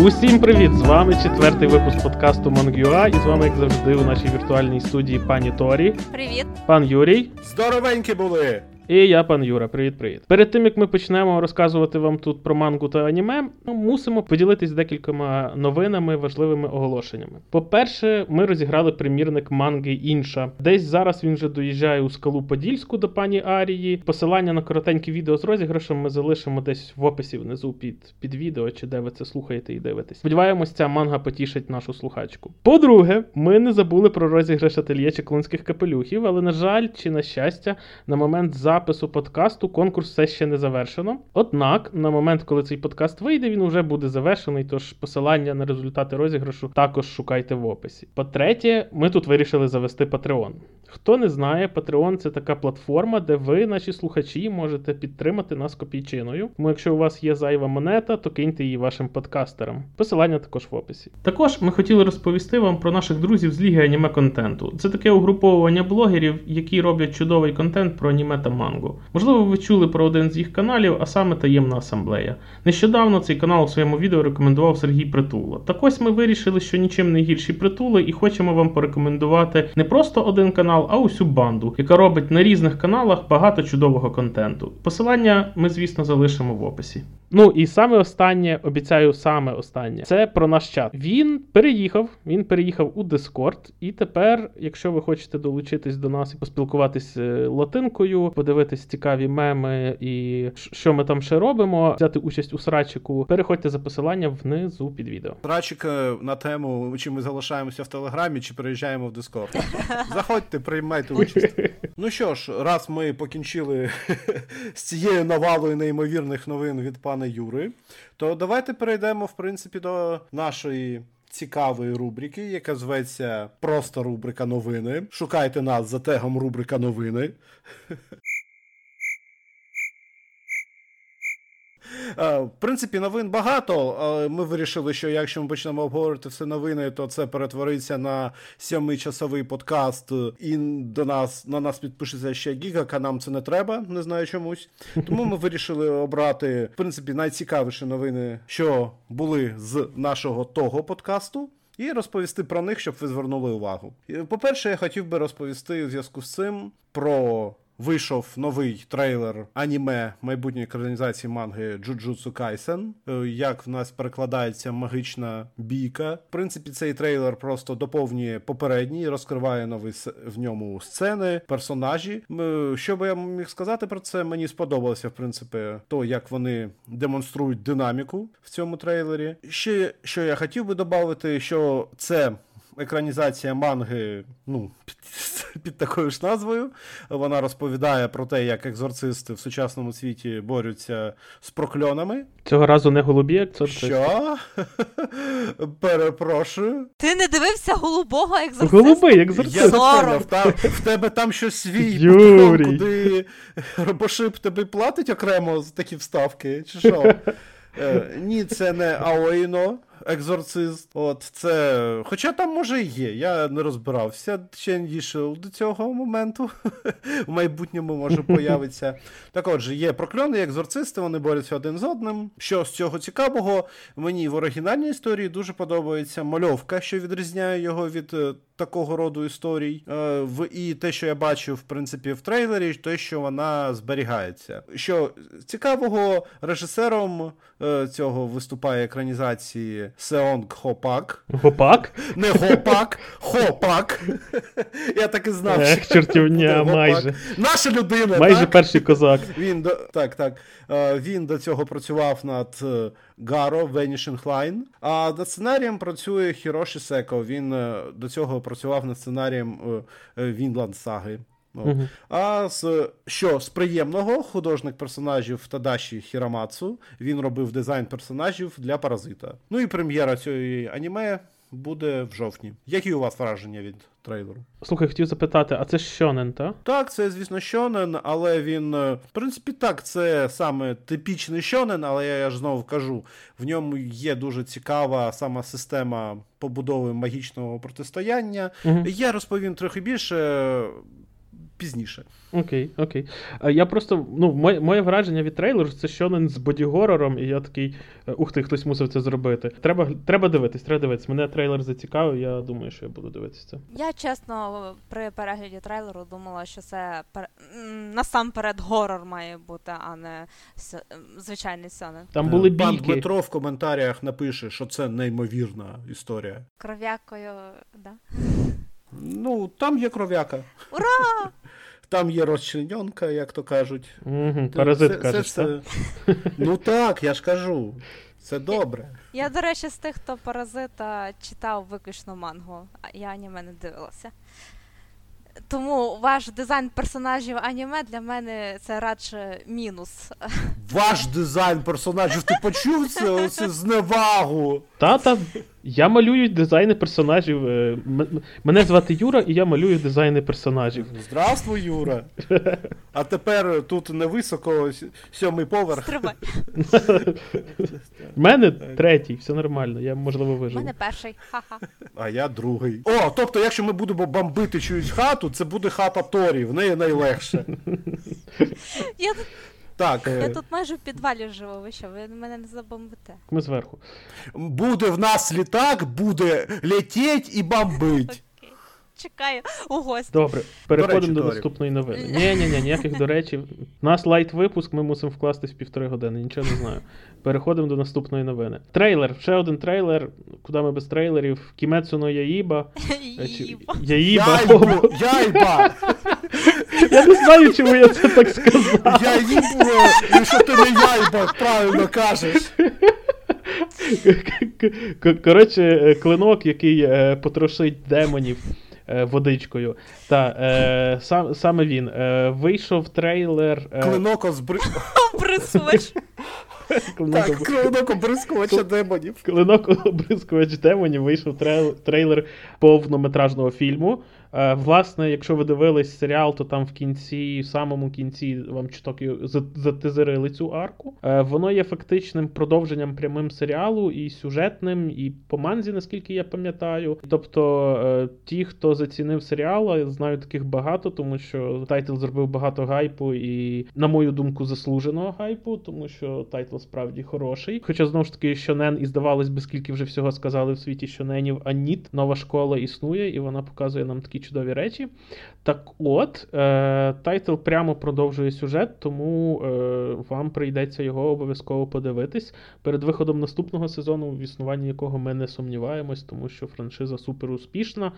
Усім привіт! З вами четвертий випуск подкасту Мангюа. і з вами, як завжди, у нашій віртуальній студії пані Торі, Привіт. пан Юрій. Здоровенькі були! І я, пан Юра, привіт-привіт. Перед тим як ми почнемо розказувати вам тут про мангу та аніме, ну, мусимо поділитись декількома новинами, важливими оголошеннями. По-перше, ми розіграли примірник манги інша. Десь зараз він вже доїжджає у скалу Подільську до пані Арії. Посилання на коротеньке відео з розіграшем ми залишимо десь в описі внизу під, під відео, чи де ви це слухаєте і дивитесь. Сподіваємось, ця манга потішить нашу слухачку. По-друге, ми не забули про розіграш ательє чеклунських капелюхів, але на жаль, чи на щастя, на момент запису подкасту конкурс все ще не завершено. Однак, на момент, коли цей подкаст вийде, він вже буде завершений, тож посилання на результати розіграшу також шукайте в описі. По-третє, ми тут вирішили завести Patreon. Хто не знає, Patreon це така платформа, де ви, наші слухачі, можете підтримати нас копійчиною. Тому якщо у вас є зайва монета, то киньте її вашим подкастерам. Посилання також в описі. Також ми хотіли розповісти вам про наших друзів з Ліги аніме контенту. Це таке угруповування блогерів, які роблять чудовий контент про аніме та мангу. Можливо, ви чули про один з їх каналів, а саме таємна асамблея. Нещодавно цей канал у своєму відео рекомендував Сергій Притула. Так ось ми вирішили, що нічим не гірші притули, і хочемо вам порекомендувати не просто один канал, а усю банду, яка робить на різних каналах багато чудового контенту. Посилання ми, звісно, залишимо в описі. Ну і саме останнє, обіцяю, саме останнє, це про наш чат. Він переїхав, він переїхав у Discord, і тепер, якщо ви хочете долучитись до нас і поспілкуватись е, латинкою, подивитись цікаві меми і що ми там ще робимо, взяти участь у срачику, переходьте за посиланням внизу під відео. Рачик е, на тему, чи ми залишаємося в Телеграмі, чи переїжджаємо в Дискорд. Заходьте, приймайте участь. Ну що ж, раз ми покінчили з цією навалою неймовірних новин від пана Юри, то давайте перейдемо, в принципі, до нашої. Цікавої рубрики, яка зветься просто рубрика новини. Шукайте нас за тегом рубрика новини. В принципі, новин багато, але ми вирішили, що якщо ми почнемо обговорити все новини, то це перетвориться на сьомичасовий подкаст, і до нас на нас підпишеться ще гігака, нам це не треба, не знаю чомусь. Тому ми вирішили обрати, в принципі, найцікавіші новини, що були з нашого того подкасту. І розповісти про них, щоб ви звернули увагу. По-перше, я хотів би розповісти у зв'язку з цим про вийшов новий трейлер аніме майбутньої екранізації манги Jujutsu Kaisen, е, як в нас перекладається магічна бійка. В принципі, цей трейлер просто доповнює попередній, розкриває нові в ньому сцени, персонажі. Що би я міг сказати про це? Мені сподобалося, в принципі, то, як вони демонструють динаміку в цьому трейлері. Ще що я хотів би додати, що це екранізація манги, ну, під, під такою ж назвою. Вона розповідає про те, як екзорцисти в сучасному світі борються з прокльонами. Цього разу не голубі, як це Що? Перепрошую. Ти не дивився голубого екзорциста? Голубий, як Я там, в тебе там щось свій Юрій. Куди робошип тобі платить окремо за такі вставки, чи що? Е, ні, це не Аоїно, екзорцист. От це. Хоча там може і є, я не розбирався, ще не дійшов до цього моменту. В майбутньому може появиться. Так отже, є прокльони, і екзорцисти, вони борються один з одним. Що з цього цікавого, мені в оригінальній історії дуже подобається мальовка, що відрізняє його від е, такого роду історій. Е, в, і те, що я бачив, в принципі, в трейлері, те, що вона зберігається. Що цікавого, режисером е, цього виступає екранізації Сеонг Хопак. Гопак? Не Гопак, Хопак. Я так і знав. Ех, чортівня, майже. Наша людина. Майже так? перший козак. Він до так, так. Е, Він до цього працював над е, Гаро Vanishing Line, А над сценарієм працює Хіроші Секо. Він е, до цього працював над сценарієм е, е, Вінланд Саги. От. Мгм. А з що з приємного художник персонажів Тадаші Хірамацу він робив дизайн персонажів для паразита. Ну і прем'єра цієї аніме буде в жовтні. Які у вас враження від трейлеру? Слухай, хотів запитати, а це ж Шонен, та? Так, це, звісно, щонен, але він. е, В принципі, так, це саме типічний щонен, але я, я ж знову кажу, в ньому є дуже цікава сама система побудови магічного протистояння. Мгм. Я розповім трохи більше. Пізніше. Окей, окей. Я просто, ну, моє, моє враження від трейлеру це щонен з бодігорором, і я такий, е, ух ти, хтось мусив це зробити. Треба, треба дивитись, треба дивитись. Мене трейлер зацікавив, я думаю, що я буду дивитися це. Я чесно при перегляді трейлеру думала, що це пер... насамперед горор має бути, а не с... звичайний сьонен. Там були Е, Пан. Дмитро в коментарях напише, що це неймовірна історія. Кров'якою, да. Ну, там є кров'яка. Ура! Там є розчленьонка, як то кажуть. Угу, паразит Це- це кажеш, все- так? Ну так, я ж кажу. Це добре. Я, до речі, з тих, хто паразита читав виключно мангу, а я аніме не дивилася. Тому ваш дизайн персонажів аніме для мене це радше мінус. Ваш дизайн персонажів, ти почув це оце зневагу? Та, та, я малюю дизайни персонажів. е, Мене звати Юра, і я малюю дизайни персонажів. Здравствуй, Юра. А тепер тут невисоко сьомий поверх. Стривай. В мене третій, все нормально, я можливо У мене перший. Ха-ха. А я другий. О, тобто, якщо ми будемо бомбити чиюсь хату, це буде хата Торі, в неї найлегше. Я тут, Так, е, я тут майже в підвалі живу, ви що, ви мене не забомбите. Ми зверху. буде в нас літак, буде летіть і бомбить. Чекаю у гості. Добре, переходимо речі, до наступної новини. Ні, ні, ні, ніяких до речі. У нас лайт випуск, ми мусимо вкластись в півтори години, нічого не знаю. Переходимо до наступної новини. Трейлер, ще один трейлер. Куди ми без трейлерів? Кімецу но Яїба. Яїба. Яйба! Я не знаю, чому я це так сказав. Я їбу, що ти не яйба, правильно кажеш. Коротше, е, клинок, який е, потрошить демонів водичкою. Та е, сам, саме він. Е, вийшов трейлер. е, Клинок обрискувач. Клинок Так, клинок обрискувача демонів. Клинок обрискувач демонів вийшов трейлер повнометражного фільму. Е, власне, якщо ви дивились серіал, то там в кінці, в самому кінці вам чуток затизерили цю арку. Е, воно є фактичним продовженням прямим серіалу і сюжетним, і по манзі, наскільки я пам'ятаю. Тобто, е, ті, хто зацінив серіал, я знаю таких багато, тому що тайтл зробив багато гайпу і, на мою думку, заслуженого гайпу, тому що тайтл справді хороший. Хоча знову ж таки, Шонен, і здавалось би, скільки вже всього сказали в світі Шоненів, а ніт, нова школа існує, і вона показує нам такі чудові речі. Так от, е, тайтл прямо продовжує сюжет, тому е, вам прийдеться його обов'язково подивитись перед виходом наступного сезону, в існуванні якого ми не сумніваємось, тому що франшиза супер успішна.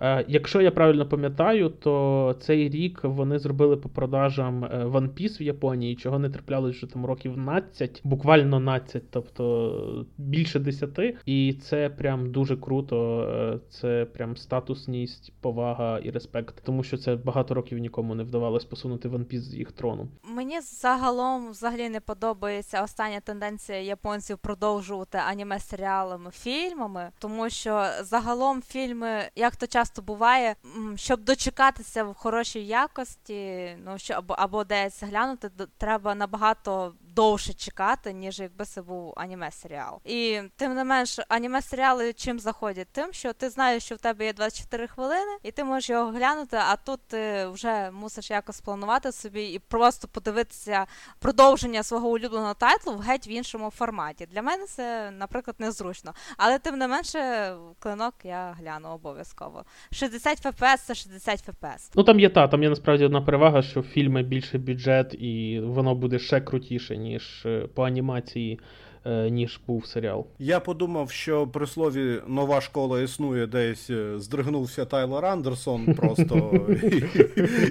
Е, Якщо я правильно пам'ятаю, то цей рік вони зробили по продажам е, One Piece в Японії, чого не траплялось вже там років 12, буквально 12, тобто більше 10. І це прям дуже круто. е, Це прям статусність, повага і респект, тому що це багато років нікому не вдавалось посунути One Piece з їх трону. Мені загалом взагалі не подобається остання тенденція японців продовжувати аніме серіалами, фільмами, тому що загалом фільми, як то часто буває, щоб дочекатися в хорошій якості, ну що або, або десь глянути, треба набагато довше чекати, ніж якби це був аніме серіал. І тим не менш, аніме серіали чим заходять? Тим, що ти знаєш, що в тебе є 24 хвилини, і ти можеш його глянути, а тут ти вже мусиш якось планувати собі і просто подивитися продовження свого улюбленого тайтлу в геть в іншому форматі. Для мене це, наприклад, незручно. Але тим не менше, клинок я гляну обов'язково. 60 FPS це 60 FPS. Ну там є та, там є насправді одна перевага, що фільми більше бюджет, і воно буде ще крутіше, ніж е, по анімації, е, ніж був серіал. Я подумав, що при слові нова школа існує десь е, здригнувся Тайлер Андерсон просто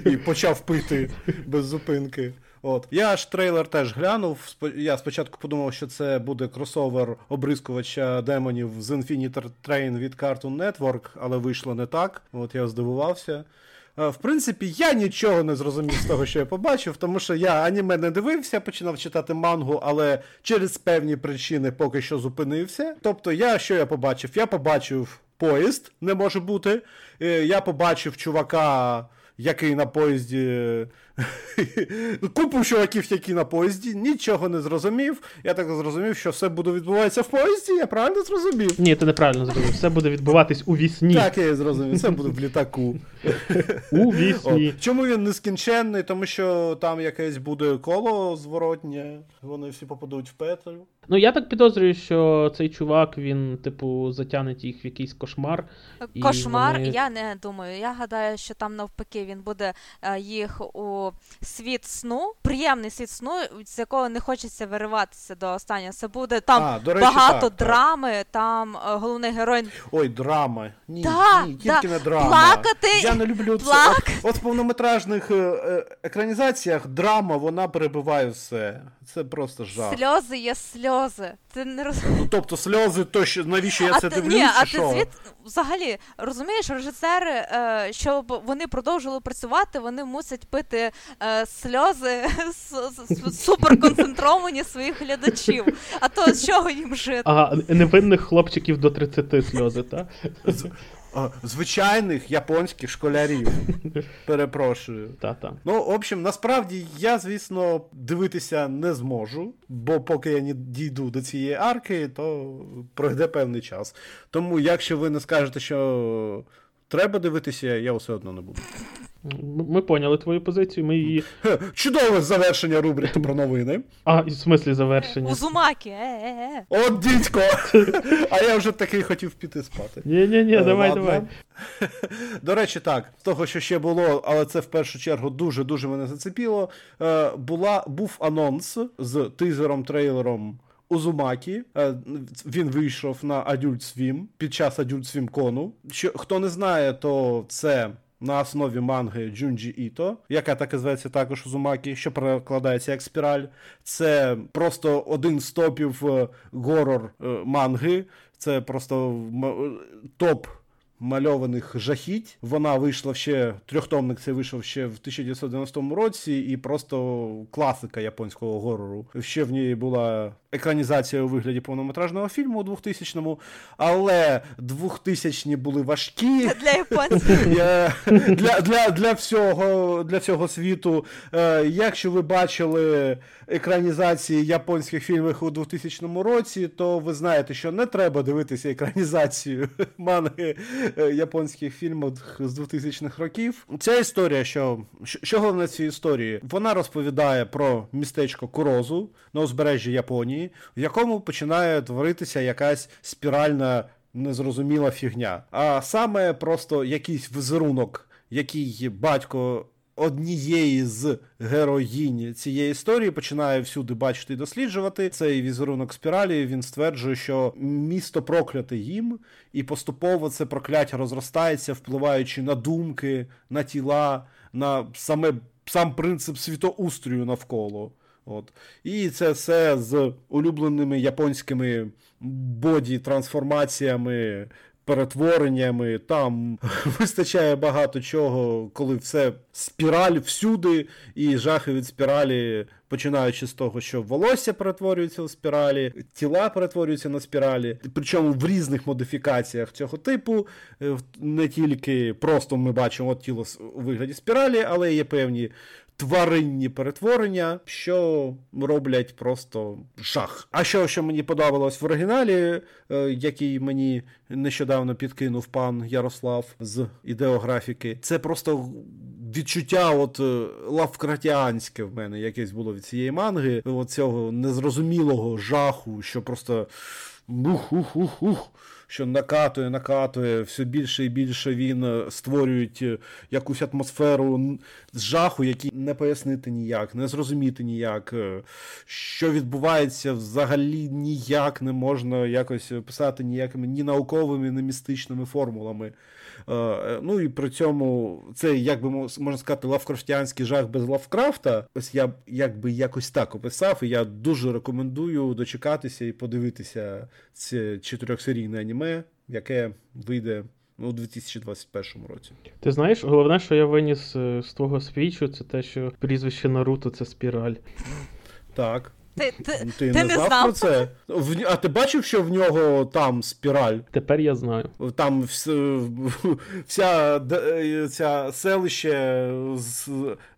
і, почав пити без зупинки. От я ж трейлер теж глянув. Я спочатку подумав, що це буде кросовер обрискувача демонів з Infinite Train від Cartoon Network, але вийшло не так. От я здивувався. Е, В принципі, я нічого не зрозумів з того, що я побачив, тому що я аніме не дивився, починав читати мангу, але через певні причини поки що зупинився. Тобто, я що я побачив? Я побачив поїзд, не може бути. Е, Я побачив чувака, який на поїзді Купу чуваків, які на поїзді, нічого не зрозумів. Я так зрозумів, що все буде відбуватися в поїзді, я правильно зрозумів. Ні, ти неправильно зрозумів. Все буде відбуватись у вісні. Так, я і зрозумів, все буде в літаку. У вісні. чому він нескінченний? Тому що там якесь буде коло зворотнє, вони всі попадуть в петлю. Ну я так підозрюю, що цей чувак, він, типу, затягнеть їх в якийсь кошмар. І Кошмар, вони- я не думаю. Я гадаю, що там навпаки він буде е, їх у світ сну, приємний світ сну, з якого не хочеться вириватися до останнього. Це буде там А, до речі, багато так, так. драми, там е, головний герой Ой, драма. Ні, Да, ні, да. тільки не драма. Плакати, Я не люблю це. плак- От, от в повнометражних е, е, екранізаціях драма, вона перебиває все. Це просто жах. сльози є сльози. Ти не розумієш. Ну, тобто сльози, то що навіщо я а це ти, дивлюсь? ні, а чи ти що? звід взагалі розумієш, режисери, е, щоб вони продовжили працювати, вони мусять пити е, сльози с- с- с- суперконцентровані своїх глядачів. А то з чого їм жити? А невинних хлопчиків до 30 сльози, так? А, звичайних японських школярів. Перепрошую. Та-та. Ну, в общем, насправді я, звісно, дивитися не зможу, бо поки я не дійду до цієї арки, то пройде певний час. Тому, якщо ви не скажете, що треба дивитися, я все одно не буду. Ми поняли твою позицію, ми її. Чудове завершення рубрики про новини. А, в смислі завершення. Узумакі, е-е-е. От дідько! А я вже такий хотів піти спати. Ні-ні-ні, Е, давай, ладно. давай. До речі, так, з того, що ще було, але це в першу чергу дуже-дуже мене зацепіло. Е, була, був анонс з тизером, трейлером Узумакі. Е, він вийшов на Adult Swim під час Adult Swim кону. Що, хто не знає, то це. На основі манги Джунджі Іто, яка так і зветься також Узумакі, що перекладається як спіраль. Це просто один з топів е, горор е, манги. Це просто топ мальованих жахіть. Вона вийшла ще трьохтомник. Це вийшов ще в 1990 році, і просто класика японського горору. Ще в ній була екранізація у вигляді повнометражного фільму у 2000-му, але 2000-ні були важкі. Для японців. Для, для, для, всього, для всього світу. Е, якщо ви бачили екранізації японських фільмів у 2000 році, то ви знаєте, що не треба дивитися екранізацію манги японських фільмів з 2000-х років. Ця історія, що, що головне в цій історії, вона розповідає про містечко Курозу на узбережжі Японії, в якому починає творитися якась спіральна незрозуміла фігня. А саме просто якийсь візерунок, який батько однієї з героїнь цієї історії починає всюди бачити і досліджувати. Цей візерунок спіралі він стверджує, що місто прокляте їм, і поступово це прокляття розростається, впливаючи на думки, на тіла, на саме сам принцип світоустрою навколо. От. І це все з улюбленими японськими боді-трансформаціями, перетвореннями. Там вистачає багато чого, коли все спіраль всюди, і жахи від спіралі, починаючи з того, що волосся перетворюється у спіралі, тіла перетворюються на спіралі, причому в різних модифікаціях цього типу. Е, Не тільки просто ми бачимо тіло у вигляді спіралі, але є певні тваринні перетворення, що роблять просто жах. А що, що мені подобалось в оригіналі, е, який мені нещодавно підкинув пан Ярослав з ідеографіки, це просто відчуття от е, лавкратіанське в мене якесь було від цієї манги, цього незрозумілого жаху, що просто ух-ух-ух-ух що накатує, накатує, все більше і більше він е, створюють е, якусь атмосферу жаху, який не пояснити ніяк, не зрозуміти ніяк. е, Що відбувається взагалі ніяк не можна якось писати ніякими ні науковими, ні містичними формулами. Е, Ну і при цьому це, як би можна сказати, лавкрафтянський жах без Лавкрафта. Ось я якби якось так описав, і я дуже рекомендую дочекатися і подивитися це чотирьохсерійне аніме, яке вийде ну, у 2021 році. Ти знаєш, головне, що я виніс е, з твого спічу, це те, що прізвище Наруто це спіраль. Так. Ти, ти, Ти, ти не не знав, знав? про це? В... А ти бачив, що в нього там спіраль? Тепер я знаю. Там вс- вся ця селище з,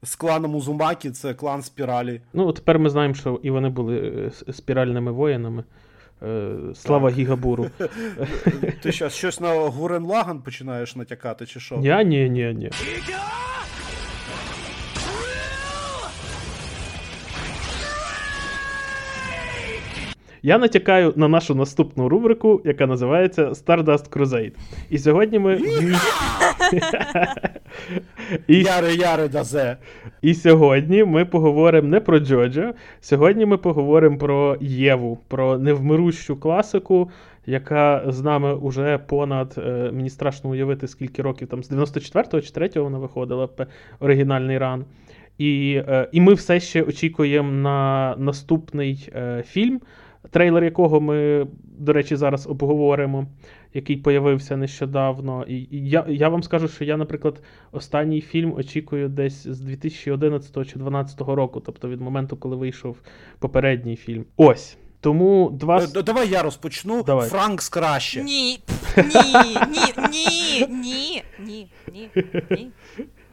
з кланом Узумакі, це клан спіралі. Ну, тепер ми знаємо, що і вони були е, спіральними воїнами. Е, Слава Гігабуру. Ти що, щось на Гурен Лаган починаєш натякати, чи що? Я ні, ні, ні. Я натякаю на нашу наступну рубрику, яка називається Stardust Crusade. І сьогодні ми. І, Яре Яре Дазе. і сьогодні ми поговоримо не про Джоджо. Сьогодні ми поговоримо про Єву, про невмирущу класику, яка з нами уже понад. е, Мені страшно уявити, скільки років там з 94-го чи 3-го вона виходила оригінальний ран. І, е, і ми все ще очікуємо на наступний е, фільм, трейлер якого ми, до речі, зараз обговоримо, який появився нещодавно. І, я, я вам скажу, що я, наприклад, останній фільм очікую десь з 2011 чи 2012 року, тобто від моменту, коли вийшов попередній фільм. Ось. Тому два. Е, Давай я розпочну. Давай. Франкс краще. Ні, ні, ні, ні, ні, ні, ні, ні.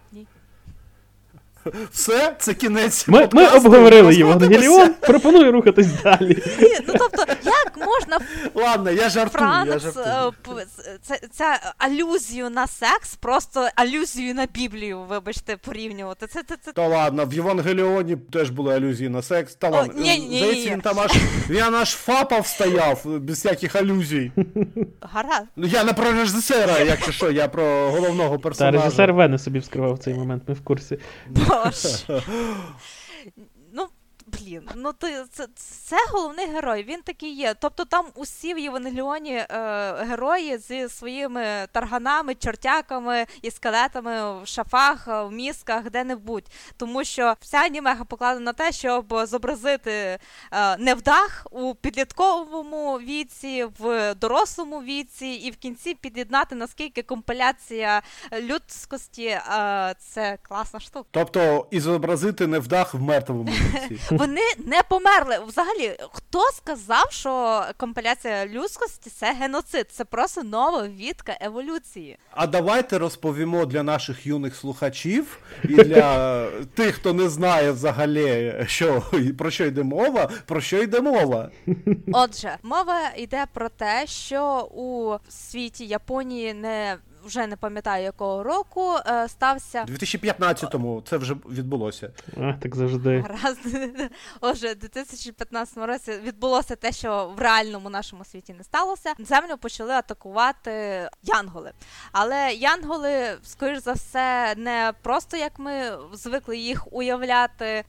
Все, це кінець. Ми, ми обговорили Євангеліон, пропоную рухатись далі. Ні, ну тобто, як можна Ладно, я жартую, я жартую. е, це, це алюзію на секс, просто алюзію на Біблію, вибачте, порівнювати. Це, це, це Та ладно, в Євангеліоні теж були алюзії на секс. Та ладно, ні, ні, ні, здається, ні. він там аж він аж фапав стояв без всяких алюзій. гаразд. Ну я не про режисера, якщо що, я про головного Та персонажа. режисер Вени собі вскривав цей момент, ми в курсі. Боже. Блін, ну ти це, це головний герой, він такий є. Тобто там усі в Євангеліоні е, герої зі своїми тарганами, чортяками і скелетами в шафах, е, в мізках, де-небудь. Тому що вся анімеха покладена на те, щоб зобразити е, невдах у підлітковому віці, в дорослому віці, і в кінці під'єднати наскільки компиляція людськості е, це класна штука. Тобто, і зобразити невдах в мертвому віці. Вони не померли. Взагалі, хто сказав, що компиляція людськості це геноцид? Це просто нова відка еволюції. А давайте розповімо для наших юних слухачів і для тих, хто не знає взагалі, що, про що йде мова, про що йде мова. Отже, мова йде про те, що у світі Японії не вже не пам'ятаю якого року е, стався. У 2015-му це вже відбулося. А, так завжди. Гаразд. Отже, в 2015 році відбулося те, що в реальному нашому світі не сталося. Землю почали атакувати янголи. Але янголи, скоріш за все, не просто як ми звикли їх уявляти е,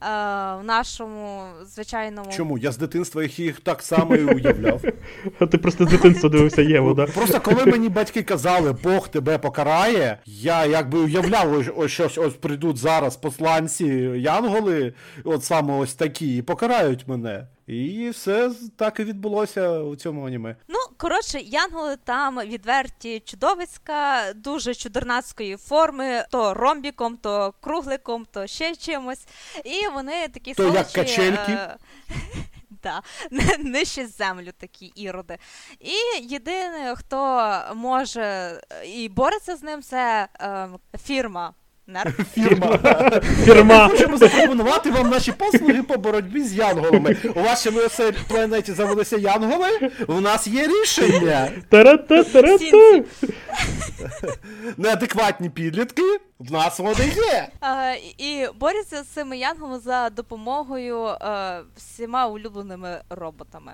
в нашому звичайному Чому? Я з дитинства їх, їх так само і уявляв. А ти просто з дитинства дивився Єву, да? Просто коли мені батьки казали, Бог тебе покарає, я якби уявляв, ось, ось щось ось прийдуть зараз посланці янголи, от саме ось такі, і покарають мене. І все так і відбулося у цьому аніме. Ну, коротше, янголи там відверті чудовиська, дуже чудернацької форми, то ромбіком, то кругликом, то ще чимось. І вони такі То як сволочі, качельки? Да, нижче землю такі іроди. І єдине, хто може е, і бореться з ним, це е, фірма. Нерв. Фірма. Фірма. Хочемо запропонувати вам наші послуги по боротьбі з янголами. У вашому осель- планеті завелися янголи? У нас є рішення. Та-ра-та-та-ра-та. Неадекватні підлітки. В нас вони є. Е, і борються з цими янголами за допомогою е, всіма улюбленими роботами.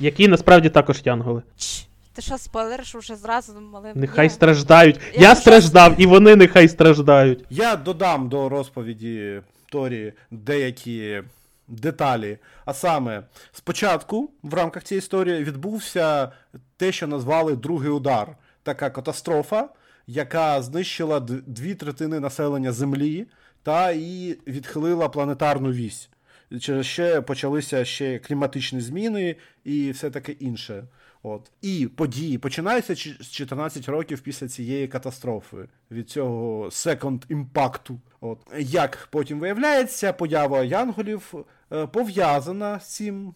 Які насправді також янголи. Чш, ти що, спойлериш уже зразу малим? Нехай Ні. страждають. Я Я страждав, і вони нехай страждають. Я додам до розповіді Торі деякі деталі. А саме, спочатку в рамках цієї історії відбувся те, що назвали другий удар. Така катастрофа, яка знищила дві третини населення Землі та і відхилила планетарну вісь. Через що почалися ще кліматичні зміни і все таке інше. От і події починаються з 14 років після цієї катастрофи від цього секонд імпакту. От як потім виявляється, поява янголів е, пов'язана з цим.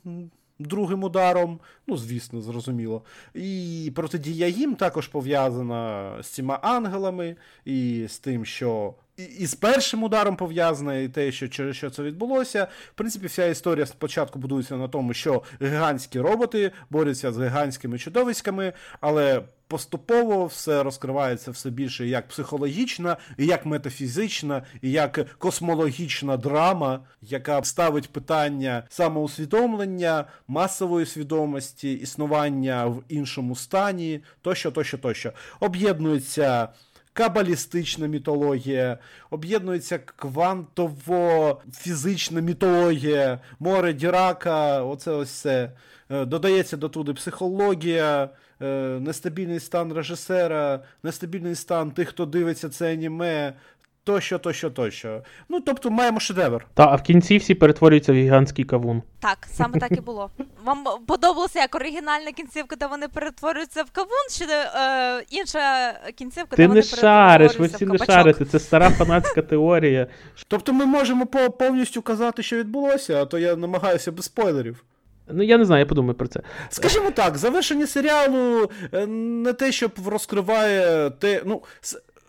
Другим ударом, ну звісно, зрозуміло. І протидія їм також пов'язана з цими ангелами, і з тим, що і, з першим ударом пов'язана, і те, що через що це відбулося. В принципі, вся історія спочатку будується на тому, що гігантські роботи борються з гігантськими чудовиськами, але поступово все розкривається все більше як психологічна, і як метафізична, і як космологічна драма, яка ставить питання самоусвідомлення, масової свідомості, існування в іншому стані, тощо, тощо, тощо. Об'єднується кабалістична мітологія, об'єднується квантово-фізична мітологія, море Дірака, оце ось все. Е, Додається до туди психологія, е, нестабільний стан режисера, нестабільний стан тих, хто дивиться це аніме, тощо, тощо, тощо. Ну, тобто маємо шедевр. Та, а в кінці всі перетворюються в гігантський кавун. Так, саме так і було. Вам подобалося як оригінальна кінцівка, де вони перетворюються в кавун, чи е, інша кінцівка, де Ти вони не шариш, ви всі в не шарите. Це стара фанатська теорія. Тобто ми можемо повністю казати, що відбулося, а то я намагаюся без спойлерів. Ну я не знаю, я подумаю про це. Скажімо так, завершення серіалу е, не те, щоб розкриває те. Ну,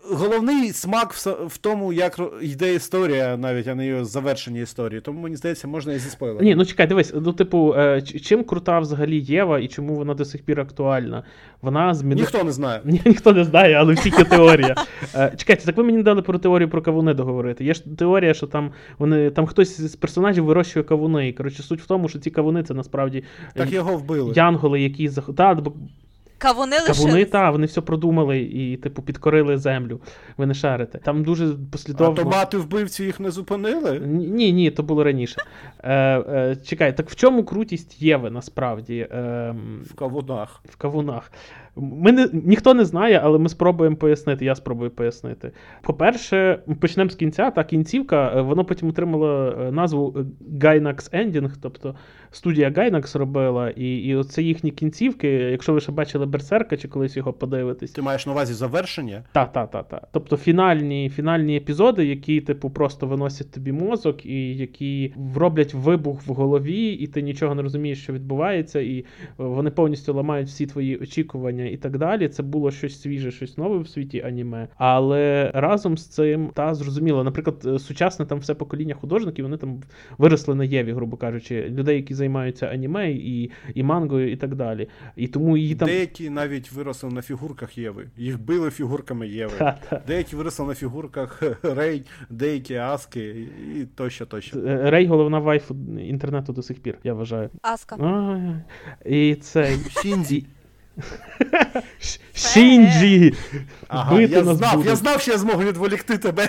головний смак в, в тому, як йде історія, навіть а не її завершення історії. Тому мені здається, можна і зі спойлером. Ні, ну чекай, дивись, ну, типу, е, чим крута взагалі Єва і чому вона до сих пір актуальна? Вона змінила. Ніхто не знає. Ні, ніхто не знає, але всі є теорія. Е, чекайте, так ви мені дали про теорію про кавуни договорити. Є ж теорія, що там вони там хтось з персонажів вирощує кавуни. І коротше, суть в тому, що ці кавуни це насправді Так його вбили. янголи, які зах... та, лише Кавуни кавуни, та, вони все продумали і, типу, підкорили землю. Ви не шарите. Там дуже А послідовно. томати вбивці їх не зупинили? Ні, ні, то було раніше. Е, е, чекай, так в чому крутість Єви насправді? Е, В кавунах. в кавунах. Ми не, ніхто не знає, але ми спробуємо пояснити. Я спробую пояснити. По-перше, почнемо з кінця. Та кінцівка, е, воно потім отримало е, назву е, Gainax Ending, тобто студія Gainax робила, і, і оце їхні кінцівки. Якщо ви ще бачили Берсерка чи колись його подивитись, Ти маєш на увазі завершення? та, та, та, та. Тобто фінальні, фінальні епізоди, які, типу, просто виносять тобі мозок, і які роблять вибух в голові, і ти нічого не розумієш, що відбувається, і вони повністю ламають всі твої очікування і так далі. Це було щось свіже, щось нове в світі аніме. Але разом з цим, та зрозуміло, наприклад, е, сучасне там все покоління художників, вони там виросли на Єві, грубо кажучи, людей, які займаються аніме і, і мангою, і так далі. І тому її там. Деякі навіть виросли на фігурках Єви. Їх били фігурками Єви. Та, та. Деякі виросли на фігурках Рей, деякі Аски і тощо, тощо. Е, Рей головна вайфу інтернету до сих пір, я вважаю. Аска. Ай, І цей. Шінзі. Шінджі! Ага, я нас знав, будуть. я знав, що я змогу відволікти тебе.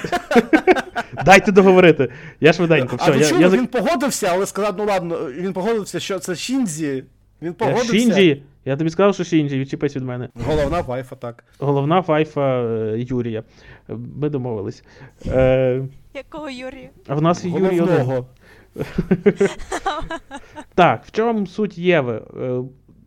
Дайте договорити. Я швиденько. Все, ви я, чули, я, він погодився, але сказав, ну ладно, він погодився, що це Шінзі. Він я погодився. Шінджі. Я тобі сказав, що Шінджі, відчіпись від мене. Головна вайфа, так. Головна вайфа е, Юрія. Е, Ми домовились. Е, Якого Юрія? а в нас Юрій один. Так, в чому суть Єви?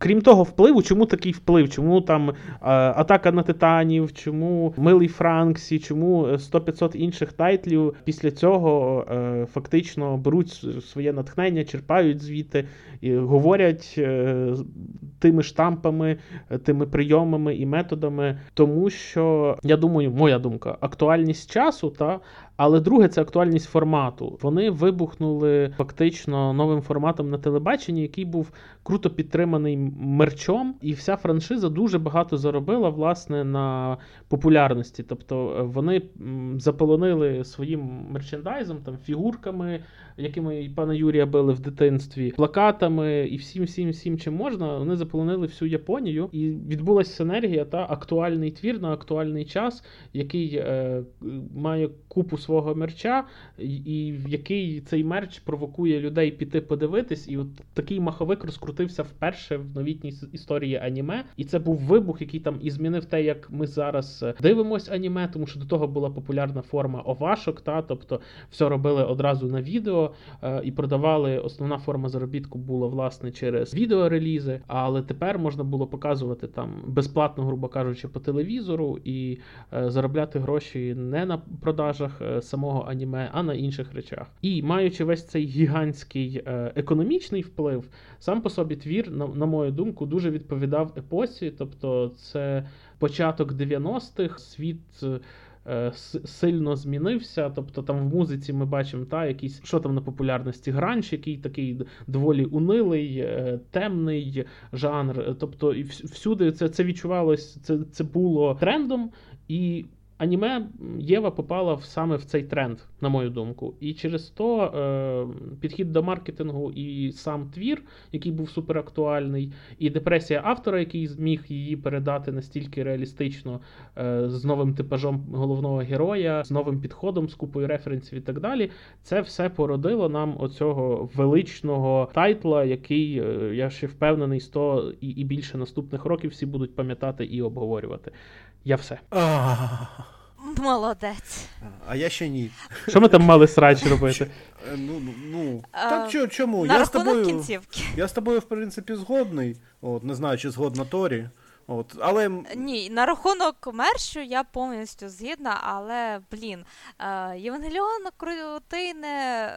Е, Крім того, впливу, чому такий вплив? Чому там е, атака на титанів, чому Милий Франксі, чому е, 100-500 інших тайтлів після цього е, фактично беруть своє натхнення, черпають звідти і говорять е, тими штампами, е, тими прийомами і методами, тому що я думаю, моя думка, актуальність часу та але друге це актуальність формату. Вони вибухнули фактично новим форматом на телебаченні, який був круто підтриманий мерчом, і вся франшиза дуже багато заробила власне на популярності. Тобто е, вони заполонили своїм мерчендайзом, там фігурками, якими пана Юрія били в дитинстві, плакатами і всім, всім, всім, чим можна. Вони заполонили всю Японію, і відбулася синергія та актуальний твір на актуальний час, який е, має купу свого мерча, і, і в який цей мерч провокує людей піти подивитись. І от такий маховик розкрутився вперше в новітній історії аніме. І це був вибух, який там і змінив те, як ми зараз е, дивимось аніме, тому що до того була популярна форма овашок, та тобто все робили одразу на відео е, і продавали. Основна форма заробітку була власне через відеорелізи, але тепер можна було показувати там безплатно, грубо кажучи, по телевізору і е, заробляти гроші не на продажах е, самого аніме, а на інших речах. І маючи весь цей гігантський е, економічний вплив, сам по собі твір, на, на мою думку, дуже відповідав епосі, тобто це початок 90-х, світ. Е, сильно змінився. Тобто там в музиці ми бачимо та якісь, що там на популярності гранч, який такий доволі унилий, е, темний жанр. Тобто, і всюди це це відчувалось, це, це було трендом. І аніме Єва попала в, саме в цей тренд, на мою думку. І через то е, підхід до маркетингу і сам твір, який був суперактуальний, і депресія автора, який зміг її передати настільки реалістично, е, з новим типажом головного героя, з новим підходом, з купою референсів і так далі. Це все породило нам оцього величного тайтла, який е, я ще впевнений, 100 і, і більше наступних років всі будуть пам'ятати і обговорювати. Я все. Молодець. А я ще ні. Що ми там мали срач робити? Е, ну, ну, ну. Так чо, чому? На я з тобою, кінцівки. Я з тобою, в принципі, згодний. От, Не знаю, чи згодна Торі. От, але... Ні, на рахунок мерщу я повністю згідна, але, блін, е, Євангеліон крутий не.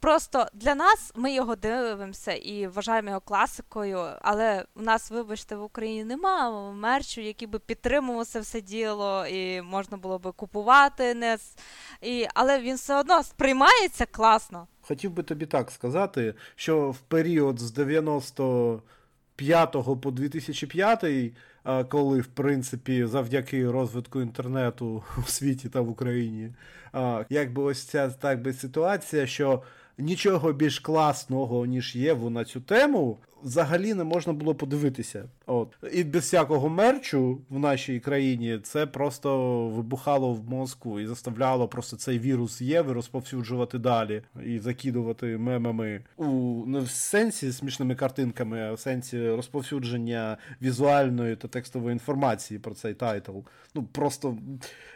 Просто для нас ми його дивимося і вважаємо його класикою, але у нас, вибачте, в Україні немає мерчу, який би підтримував все діло, і можна було би купувати, не і, але він все одно сприймається класно. Хотів би тобі так сказати, що в період з 95 по 2005 коли, в принципі, завдяки розвитку інтернету у світі та в Україні, якби ось ця так би ситуація, що нічого більш класного, ніж Єву на цю тему, взагалі не можна було подивитися. От. І без всякого мерчу в нашій країні це просто вибухало в мозку і заставляло просто цей вірус Єви розповсюджувати далі і закидувати мемами у не в сенсі смішними картинками, а в сенсі розповсюдження візуальної та текстової інформації про цей тайтл. Ну просто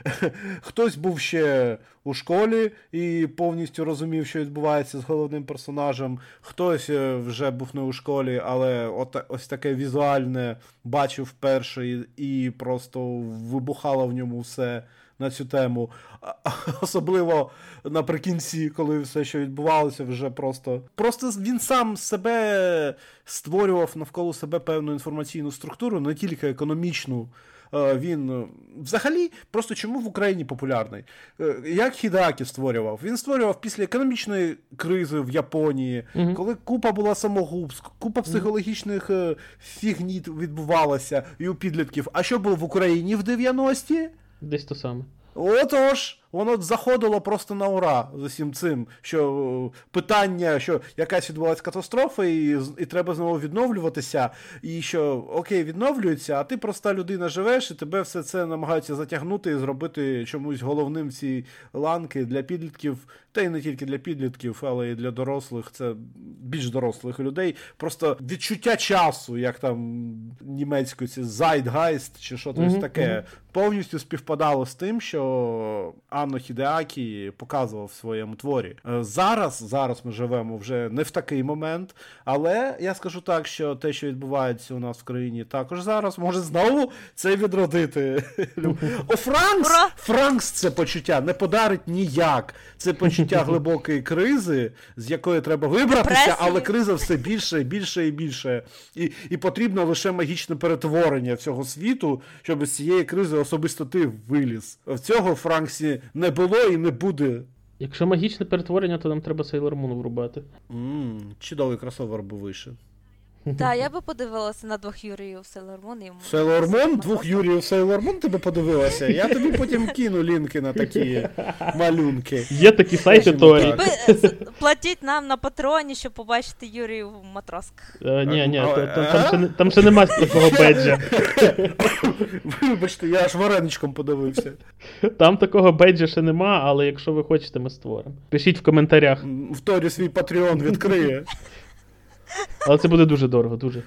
хтось був ще у школі і повністю розумів, що відбувається з головним персонажем, хтось е, вже був не у школі але от, ось таке візуальне бачив вперше і, і просто вибухало в ньому все на цю тему. Особливо наприкінці, коли все, що відбувалося, вже просто. Просто він сам себе створював навколо себе певну інформаційну структуру, не тільки економічну. Е, він е, взагалі просто чому в Україні популярний? Е, як Хідакі створював? Він створював після економічної кризи в Японії, mm коли купа була самогубств, купа психологічних фігні відбувалася і у підлітків. А що було в Україні в 90-ті? Десь то саме. Отож, воно заходило просто на ура з усім цим. Що питання, що якась відбулася катастрофа, і і треба знову відновлюватися, і що окей, відновлюється, а ти проста людина живеш, і тебе все це намагаються затягнути і зробити чомусь головним ці ланки для підлітків, та й не тільки для підлітків, але й для дорослих. Це більш дорослих людей. Просто відчуття часу, як там німецькою ці Zeitgeist чи щось mm-hmm. таке, повністю співпадало з тим, що Анно Хідеакі показував в своєму творі. Е, зараз зараз ми живемо вже не в такий момент, але я скажу так, що те, що відбувається у нас в країні, також зараз може знову це відродити. О, Франкс! Франкс це почуття не подарить ніяк. Це почуття глибокої кризи, з якої треба вибратися, але криза все більше і більше і більше. І, І потрібно лише магічне перетворення всього світу, щоб з цієї кризи особисто ти виліз. В цього Франксі не було і не буде. Якщо магічне перетворення, то нам треба Sailor Moon врубати. Mm, чудовий кросовер був вийшов. Так, я би подивилася на двох Юріїв Moon. і Moon? Двох Юріїв Sailor Moon тебе подивилася? Я тобі потім кину лінки на такі малюнки. Є такі сайти Торі. з- платіть нам на патреоні, щоб побачити Юрію в матросках. Е, Ні, ні, там ще не- нема такого беджа. Вибачте, я аж вареничком подивився. Там такого беджа ще нема, але якщо ви хочете, ми створимо. Пишіть в коментарях. В Торі свій Patreon відкриє. Але це буде дуже дорого, дуже.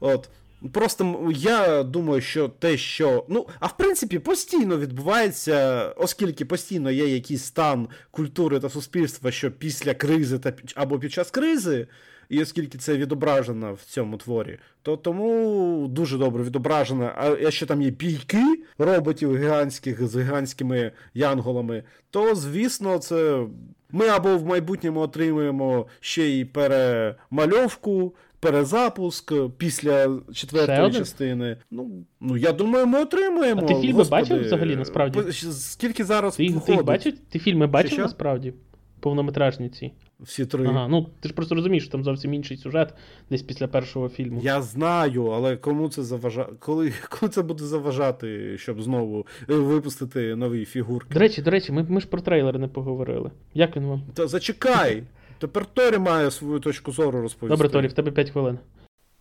От. Просто я думаю, що те, що. Ну, а в принципі, постійно відбувається, оскільки постійно є якийсь стан культури та суспільства, що після кризи та або під час кризи, і оскільки це відображено в цьому творі, то тому дуже добре відображено. А якщо там є бійки роботів гігантських з гігантськими янголами, то звісно, це ми або в майбутньому отримуємо ще й перемальовку. Перезапуск після четвертої частини. Ну, ну я думаю, ми отримуємо. А ти фільми Господи, бачив взагалі, насправді? Скільки зараз Ти, ти їх бачив? Ти фільми бачив насправді? Повнометражні ці. Всі три. Ага, ну ти ж просто розумієш, що там зовсім інший сюжет десь після першого фільму. Я знаю, але кому це заважає? Коли, коли це буде заважати, щоб знову е, випустити нові фігурки? До речі, до речі, ми, ми ж про трейлер не поговорили. Як він вам? Та зачекай! Тепер Торі має свою точку зору розповісти. Добре, Торі, в тебе 5 хвилин.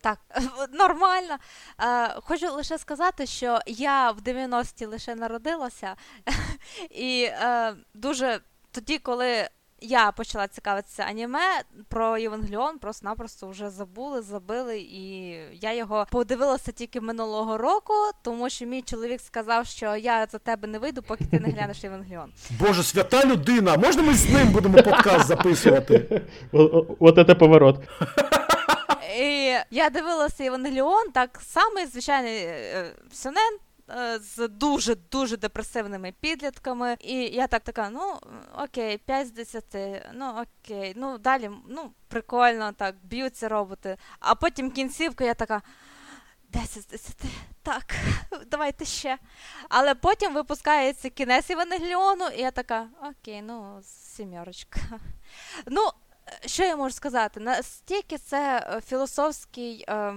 Так, нормально. Е, хочу лише сказати, що я в 90-ті лише народилася, і е, дуже тоді, коли я почала цікавитися аніме про Євангеліон, просто-напросто вже забули, забили, і я його подивилася тільки минулого року, тому що мій чоловік сказав, що я за тебе не вийду, поки ти не глянеш Євангеліон. Боже, свята людина! Можна ми з ним будемо подкаст записувати? От це поворот. І я дивилася Євангеліон, так само, звичайний е, сюнен е, з дуже дуже депресивними підлітками. І я так така, ну окей, 5 з 10, ну окей, ну далі, ну прикольно, так, б'ються роботи. А потім кінцівка, я така. 10 з 10, так, давайте ще. Але потім випускається кінець Євангеліону, і я така, окей, ну, сімерочка. Ну, що я можу сказати? Настільки це е, філософський. Е,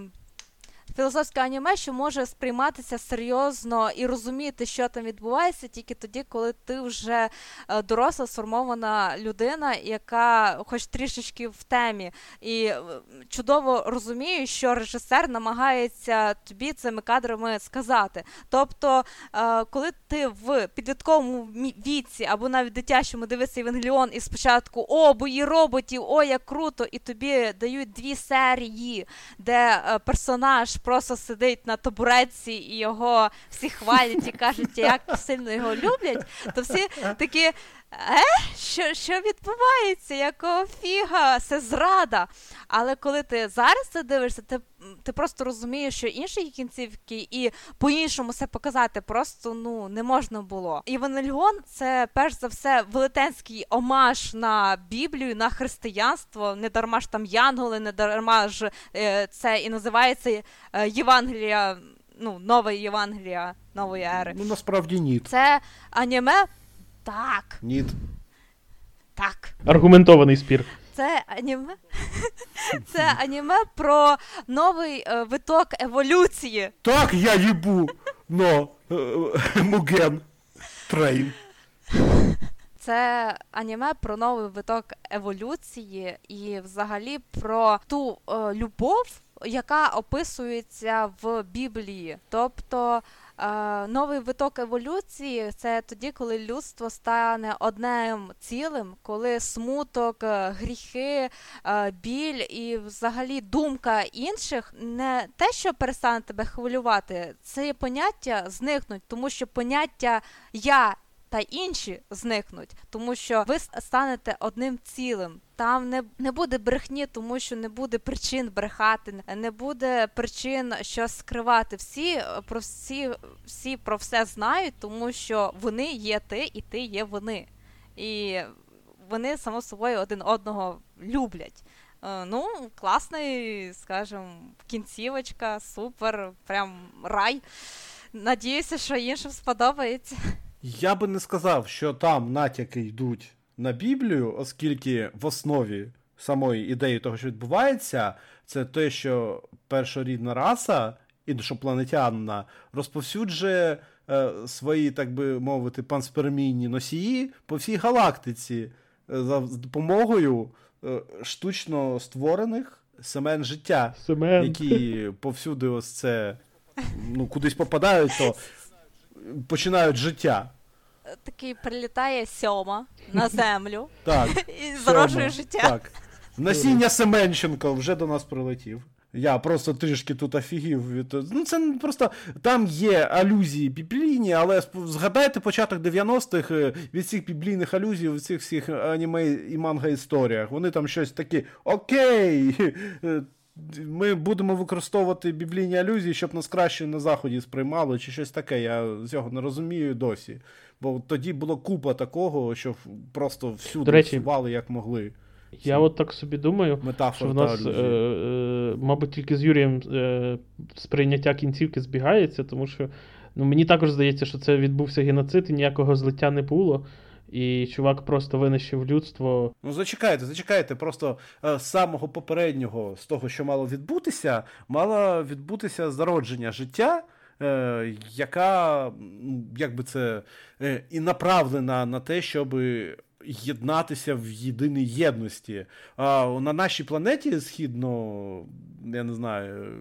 Філософське аніме, що може сприйматися серйозно і розуміти, що там відбувається, тільки тоді, коли ти вже е, доросла, сформована людина, яка хоч трішечки в темі, і е, чудово розуміє, що режисер намагається тобі цими кадрами сказати. Тобто, е, коли ти в підлітковому віці або навіть дитячому дивишся Євангеліон і спочатку о, бої роботів, о, як круто, і тобі дають дві серії, де е, персонаж просто сидить на табуретці і його всі хвалять і кажуть, як сильно його люблять, то всі такі. Е, що, що відбувається? Якого фіга? Це зрада. Але коли ти зараз це дивишся, ти, ти просто розумієш, що інші кінцівки і по-іншому це показати просто ну не можна було. Івангеліон – це перш за все велетенський омаж на Біблію, на християнство. Не дарма ж там Янголи, не дарма ж е, це і називається е, Євангелія, ну, нове Євангелія нової ери. Ну насправді ні. Це аніме. Так, Ні. так. Аргументований спір. Це аніме. Це аніме про новий е, виток еволюції. Так, я їбу. Но е, Муген. Трейн. Це аніме про новий виток еволюції і взагалі про ту е, любов, яка описується в Біблії. Тобто новий виток еволюції це тоді, коли людство стане одним цілим, коли смуток, е, гріхи, е, біль і взагалі думка інших не те, що перестане тебе хвилювати, це поняття зникнуть, тому що поняття я та інші зникнуть, тому що ви станете одним цілим. Там не, не буде брехні, тому що не буде причин брехати, не буде причин щось скривати. Всі е, про всі, всі про все знають, тому що вони є ти, і ти є вони. І вони само собою один одного люблять. Е, Ну, класний, скажімо, кінцівочка, супер, прям рай. Надіюся, що іншим сподобається. Я би не сказав, що там натяки йдуть на Біблію, оскільки в основі самої ідеї того, що відбувається, це те, що першорідна раса, іншопланетянна, розповсюджує е, свої, так би мовити, панспермійні носії по всій галактиці е, за допомогою е, штучно створених семен життя, Семен. які повсюди ось це ну, кудись попадають, то починають життя. Такий прилітає сьома на землю Так. і зароджує життя. Так. Насіння Семенченко вже до нас прилетів. Я просто трішки тут офігів від. Ну, це не просто. Там є алюзії біблійні, але згадайте початок 90-х е, від цих біблійних алюзій у цих всіх аніме і манга історіях. Вони там щось такі окей. Ми будемо використовувати біблійні алюзії, щоб нас краще на заході сприймали, чи щось таке. Я цього не розумію досі. Бо тоді було купа такого, що просто всюди речі, всували як могли. Я от так собі думаю, що в нас, е, е, мабуть, тільки з Юрієм е, сприйняття кінцівки збігається, тому що ну, мені також здається, що це відбувся геноцид і ніякого злиття не було. І чувак просто винищив людство. Ну, зачекайте, зачекайте. Просто е, з самого попереднього, з того, що мало відбутися, мало відбутися зародження життя, е, яка, як би це, е, і направлена на те, щоб єднатися в єдиній єдності. А на нашій планеті, згідно, я не знаю,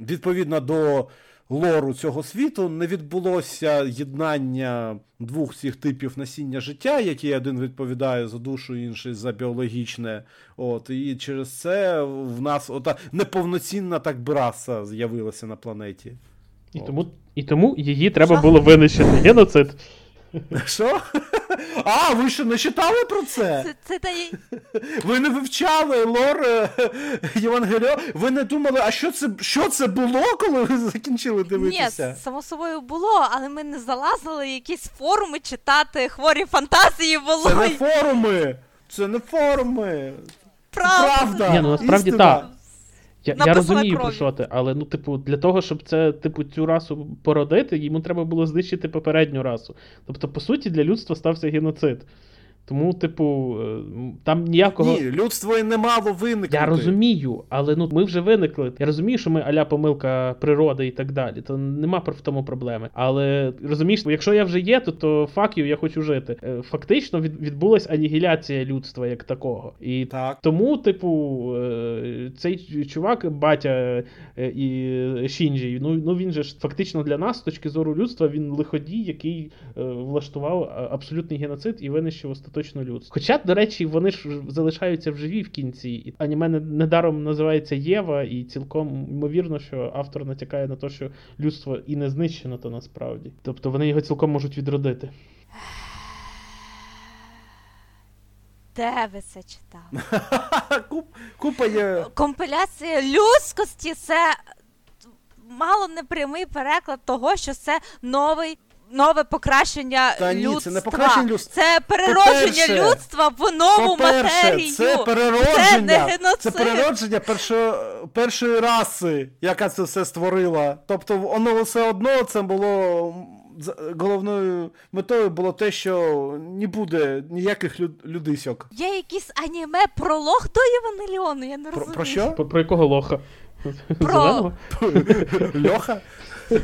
відповідно до лору цього світу, не відбулося єднання двох цих типів насіння життя, які один відповідає за душу, інший за біологічне. От, і через це в нас ота неповноцінна так би раса з'явилася на планеті. І тому, і тому її треба було винищити. Геноцид. Що? А, ви що не читали про це? Це, це та Ви не вивчали лор е, Євангеліо? Ви не думали, а що це, що це було, коли ви закінчили дивитися? Ні, само собою було, але ми не залазили якісь форуми читати хворі фантазії було. Це не форуми! Це не форуми! правда. Правда! Ні, ну, насправді так. Я, я розумію, розумію, про що ти, але ну, типу, для того, щоб це, типу, цю расу породити, йому треба було знищити попередню расу. Тобто, по суті, для людства стався геноцид. Тому, типу, е, там ніякого. Ні, людство і не мало виникнути. Я розумію, але ну ми вже виникли. Я розумію, що ми аля помилка природи і так далі. То нема в тому проблеми. Але розумієш, якщо я вже є, то, то факів я хочу жити. Е, Фактично від, відбулась анігіляція людства як такого. І Так. тому, типу, е, цей чувак, батя і Шінджі, ну, ну він же ж фактично для нас, з точки зору людства, він лиходій, який влаштував абсолютний геноцид і винищив остаточно людство. Хоча, до речі, вони ж залишаються в живі в кінці. І аніме недаром називається Єва, і цілком ймовірно, що автор натякає на те, що людство і не знищено то насправді. Тобто вони його цілком можуть відродити. Де ви це читали? Куп, купа є. Компиляція людськості це мало не прямий переклад того, що це новий. Нове покращення Та ні, це не покращення людства. Це переродження По-перше, людства в нову По-перше, матерію. це Це переродження. не геноцид. Це переродження першо, першої раси, яка це все створила. Тобто, воно все одно це було. Головною метою було те, що не буде ніяких люд, людисьок. Є якийсь аніме пролог до Євангеліону, я не Про, розумію. про що? Про, про якого лоха? Про- Зеленого? Льоха?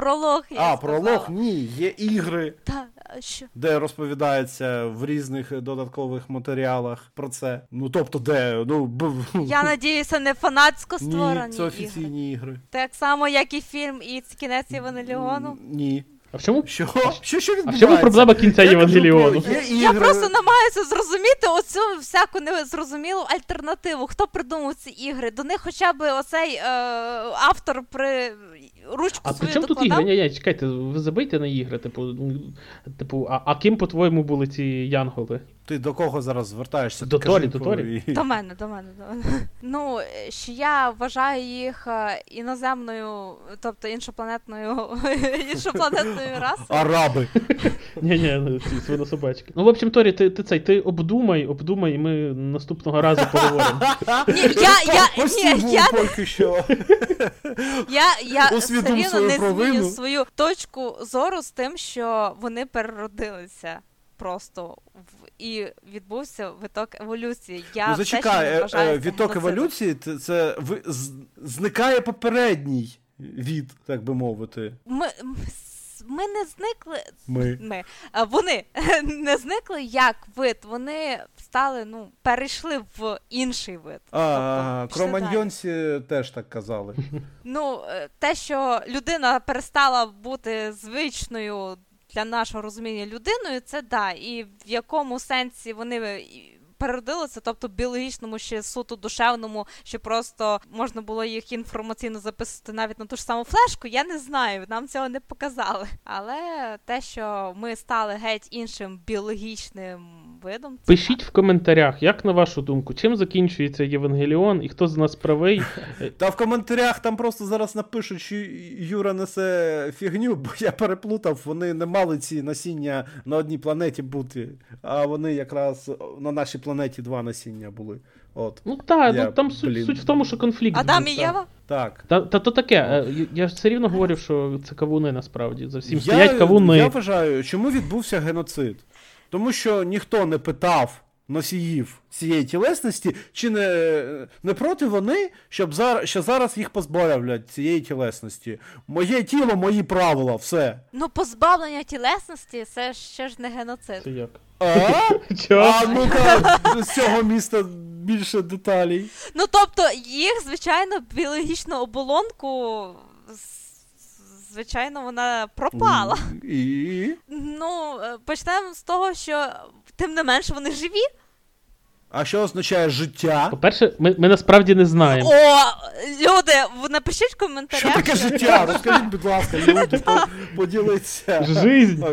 Пролог, я А, сказала. пролог? Ні, є ігри. Та, що? де розповідається в різних додаткових матеріалах про це. Ну тобто, де ну б... Я надіюся, не фанатсько ні, це офіційні ігри. Так само, як і фільм і кінець Євангеліону. Ні. А в чому? Що? Що, що А в чому проблема кінця Я Євангеліону? Є. Я просто намагаюся зрозуміти оцю всяку незрозумілу альтернативу. Хто придумав ці ігри? До них хоча б оцей е, автор при ручку А при чому тут ігри? Ні, ні, чекайте, ви забийте на ігри. Типу, ну, типу, а, а ким, по-твоєму, були ці янголи? Ти до кого зараз звертаєшся? До Торі, до Торі. До мене, до мене, до мене. Ну, що я вважаю їх е, іноземною, тобто іншопланетною іншопланетною расою. Араби. Ні, ні, ці свинособачки. Ну, в общем, Торі, ти, ти цей, ти обдумай, обдумай, і ми наступного разу поговоримо. Ні, я, я, ні, я, я, я все Усвідом свою не провину. свою точку зору з тим, що вони переродилися. просто в і відбувся виток еволюції. Я ну, зачекай, все, е, е, відток еволюції це, це зникає попередній від, так би мовити. Ми ми не зникли. Ми. ми. А Вони не зникли як вид. Вони стали, ну, перейшли в інший вид. А, тобто, кроманьйонці теж так казали. Ну, е, те, що людина перестала бути звичною для нашого розуміння людиною, це да. І в якому сенсі вони переродилися, тобто біологічному ще суто душевному, що просто можна було їх інформаційно записати навіть на ту ж саму флешку. Я не знаю, нам цього не показали. Але те, що ми стали геть іншим біологічним видом, це пишіть так. в коментарях, як на вашу думку, чим закінчується Євангеліон і хто з нас правий. Та в коментарях там просто зараз напишуть, що Юра несе фігню, бо я переплутав, вони не мали ці насіння на одній планеті бути, а вони якраз на нашій планеті планеті два насіння були. От. Ну так, ну, там суть, суть в тому, що конфлікт. Адам і Єва? Так. Та, та то таке. Е, я ж все рівно говорю, що це кавуни насправді. За всім стоять кавуни. Я вважаю, чому відбувся геноцид? Тому що ніхто не питав носіїв цієї тілесності, чи не не проти вони, щоб зараз що зараз їх позбавлять цієї тілесності. Моє тіло, мої правила, все. Ну, позбавлення тілесності це ще ж не геноцид. Це як? А? А ну-ка, з цього міста більше деталей. Ну, тобто, їх, звичайно, біологічну оболонку. Звичайно, вона пропала. І? Ну, е, почнемо з того, що тим не менше вони живі. А що означає життя? По-перше, ми ми насправді не знаємо. О, люди, напишіть в коментарях. Що таке життя? Розкажіть, будь ласка, люди, поділиться. Жизнь.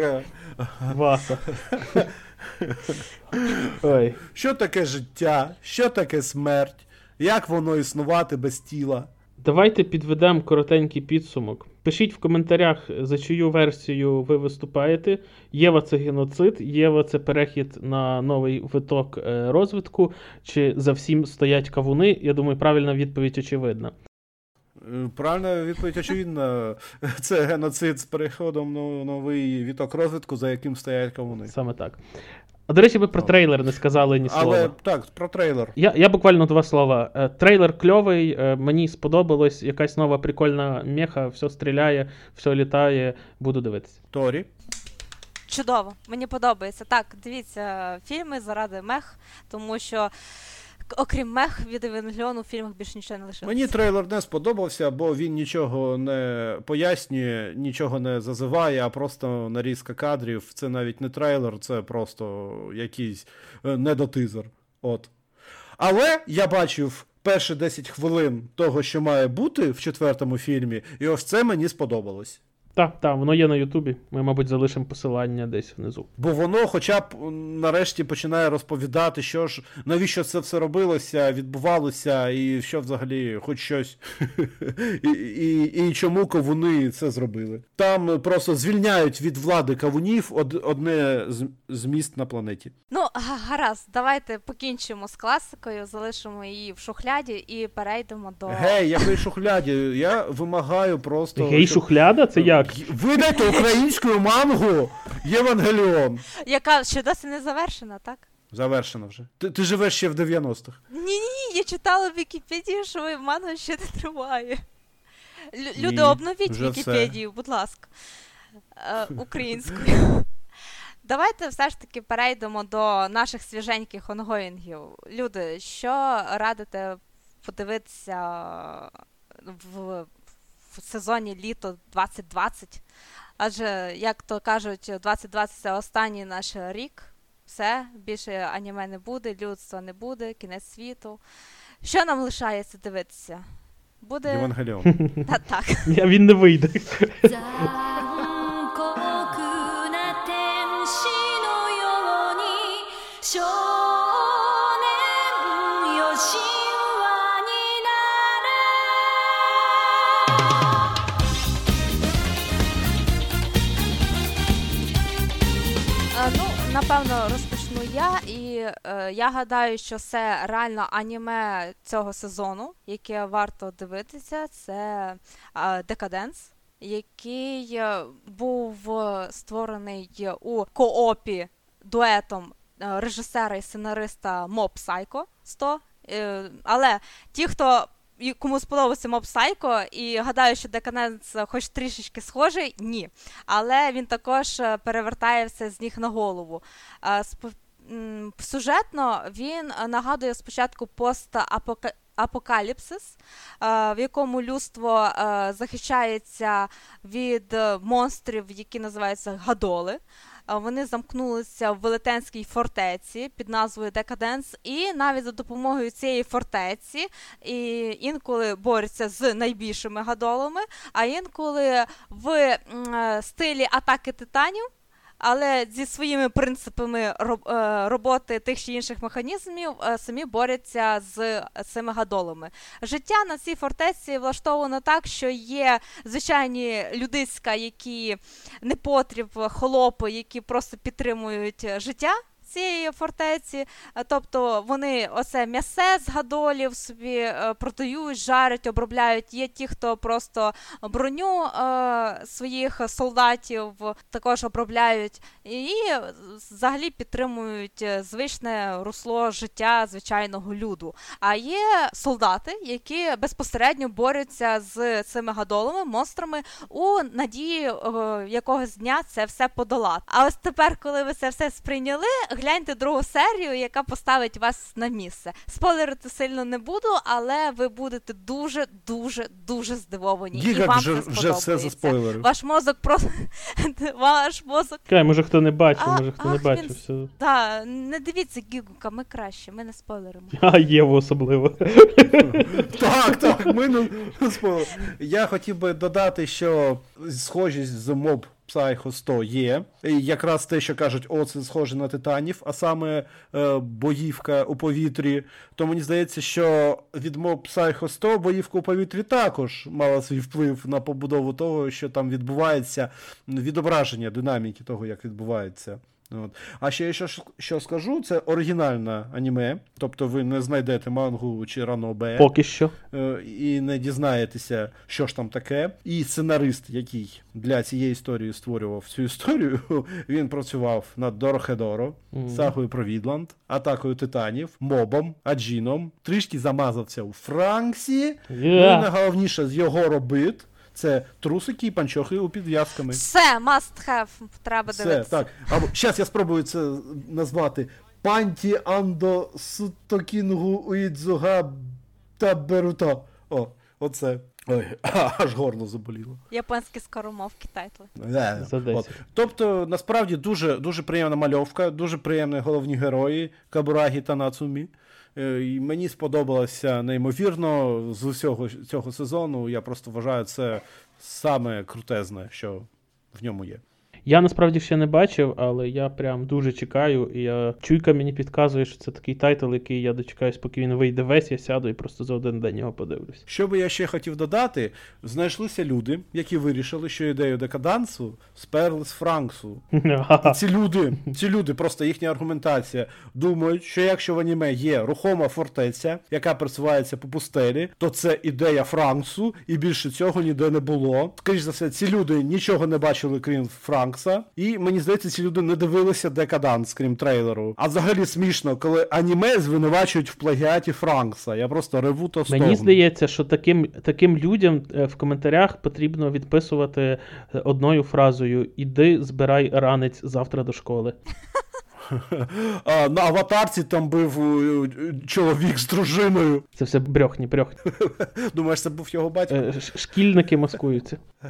Васа. Ой. Що таке життя? Що таке смерть? Як воно існувати без тіла? Давайте підведемо коротенький підсумок. Пишіть в коментарях, за чию версію ви виступаєте. Єва це геноцид, Єва це перехід на новий виток е, розвитку, чи за всім стоять кавуни. Я думаю, правильна відповідь очевидна. Е, правильна відповідь очевидна. Це геноцид з переходом на новий віток розвитку, за яким стоять кавуни. Саме так. А до речі, ви про трейлер не сказали ні слова. Але так, про трейлер. Я я буквально два слова. Е, трейлер кльовий, е, мені сподобалось, якась нова прикольна меха, все стріляє, все літає. Буду дивитися. Торі. Чудово, мені подобається. Так, дивіться фільми заради мех, тому що окрім мех від Евангеліону, в фільмах більше нічого не лишилося. Мені трейлер не сподобався, бо він нічого не пояснює, нічого не зазиває, а просто нарізка кадрів. Це навіть не трейлер, це просто якийсь е, недотизер. От. Але я бачив перші 10 хвилин того, що має бути в четвертому фільмі, і ось це мені сподобалось. Так, так, воно є на Ютубі. Ми, мабуть, залишимо посилання десь внизу. Бо воно, хоча б нарешті починає розповідати, що ж, навіщо це все робилося, відбувалося, і що взагалі, хоч щось, і і, і чому кавуни це зробили. Там просто звільняють від влади кавунів од, одне з, з міст на планеті. Ну, гаразд, давайте покінчимо з класикою, залишимо її в шухляді і перейдемо до. Гей, якої шухляді? Я вимагаю просто. Гей, щоб... шухляда? Це як? Видайте українською мангу Євангеліон. Яка ще досі не завершена, так? Завершена вже. Ти ти живеш ще в 90-х. Ні, ні, ні, я читала в Вікіпедії, що манга ще не триває. Л- люди, обновіть Вікіпедію, все. будь ласка, е, українською. Давайте все ж таки перейдемо до наших свіженьких онгоїнгів. Люди, що радите подивитися в в сезоні літо 2020. Адже, як то кажуть, 2020 це останній наш рік. Все, більше аніме не буде, людства не буде, кінець світу. Що нам лишається дивитися? Буде. Євангеліон. Та так. Він не вийде. напевно розпочну я, і е, я гадаю, що це реально аніме цього сезону, яке варто дивитися, це е, Декаденс, який е, був створений у коопі дуетом режисера і сценариста Mob Psycho 100. Але ті, хто кому сподобався Моб Сайко, і гадаю, що Деканенс хоч трішечки схожий, ні. Але він також е, перевертає все з ніг на голову. Сюжетно він нагадує спочатку постапокаліпсис, в якому людство захищається від монстрів, які називаються гадоли вони замкнулися в велетенській фортеці під назвою Декаденс, і навіть за допомогою цієї фортеці і інколи борються з найбільшими гадолами, а інколи в е, стилі атаки титанів але зі своїми принципами е, роботи тих чи інших механізмів е, самі борються з цими гадолами. Життя на цій фортеці влаштовано так, що є звичайні людиська, які непотріб, холопи, які просто підтримують життя цієї фортеці. Е, тобто вони оце м'ясе з гадолів собі е, продають, жарять, обробляють. Є ті, хто просто броню е, своїх солдатів також обробляють і взагалі підтримують звичне русло життя звичайного люду. А є солдати, які безпосередньо борються з цими гадолами, монстрами у надії якогось дня це все подолати. А ось тепер, коли ви це все сприйняли, гляньте другу серію, яка поставить вас на місце. Спойлерити сильно не буду, але ви будете дуже, дуже, дуже здивовані. Гігак і вам вже, це вже все за спойлери. Ваш мозок просто ваш мозок. Кай, може хто не бачив, а, може хто ах, не бачив. Він... Все. Да, не дивіться Гігука, ми краще, ми не спойлеримо. А Єву особливо. Так, так, ми не спойлеримо. Я хотів би додати, що схожість з моб Psycho 100 є. І якраз те, що кажуть, о, це схоже на титанів, а саме е, боївка у повітрі. То мені здається, що від Mob Psycho 100 боївка у повітрі також мала свій вплив на побудову того, що там відбувається, відображення динаміки того, як відбувається. От. А ще я що, що скажу, це оригінальне аніме, тобто ви не знайдете мангу чи ранобе. Поки що. Е, і не дізнаєтеся, що ж там таке. І сценарист, який для цієї історії створював цю історію, він працював над Дорохедоро, mm-hmm. Сагою про Відланд, атакою титанів, мобом, аджіном, трішки замазався у Франксі. Yeah. Ну і найголовніше з його робит. Це трусики і панчохи у підв'язками. Все, must have, треба Все, дивитися. так. Або зараз я спробую це назвати. Панті андо сутокінгу уїдзуга та берута. О, оце. Ой, аж горло заболіло. Японські скоромовки тайтли. Yeah, От. Тобто, насправді дуже дуже приємна мальовка, дуже приємні головні герої Кабурагі та Нацумі. Е, і Мені сподобалося неймовірно з усього цього сезону. Я просто вважаю це саме крутезне, що в ньому є. Я насправді ще не бачив, але я прям дуже чекаю. І я чуйка мені підказує, що це такий тайтл, який я дочекаюсь, поки він вийде весь, я сяду і просто за один день його подивлюсь. Що би я ще хотів додати, знайшлися люди, які вирішили, що ідею декадансу сперли з Франксу. Ці люди, ці люди, просто їхня аргументація, думають, що якщо в аніме є рухома фортеця, яка просувається по пустелі, то це ідея Франксу, і більше цього ніде не було. Скоріше за все, ці люди нічого не бачили, крім Франксу. Франкса, і мені здається, ці люди не дивилися Декаданс, крім трейлеру. А взагалі смішно, коли аніме звинувачують в плагіаті Франкса. Я просто реву то Мені здається, що таким таким людям е, в коментарях потрібно відписувати е, одною фразою: Іди, збирай ранець завтра до школи. На аватарці там був е, чоловік з дружиною. Це все брехні, брехні. Думаєш, це був його батько? Шкільники маскуються.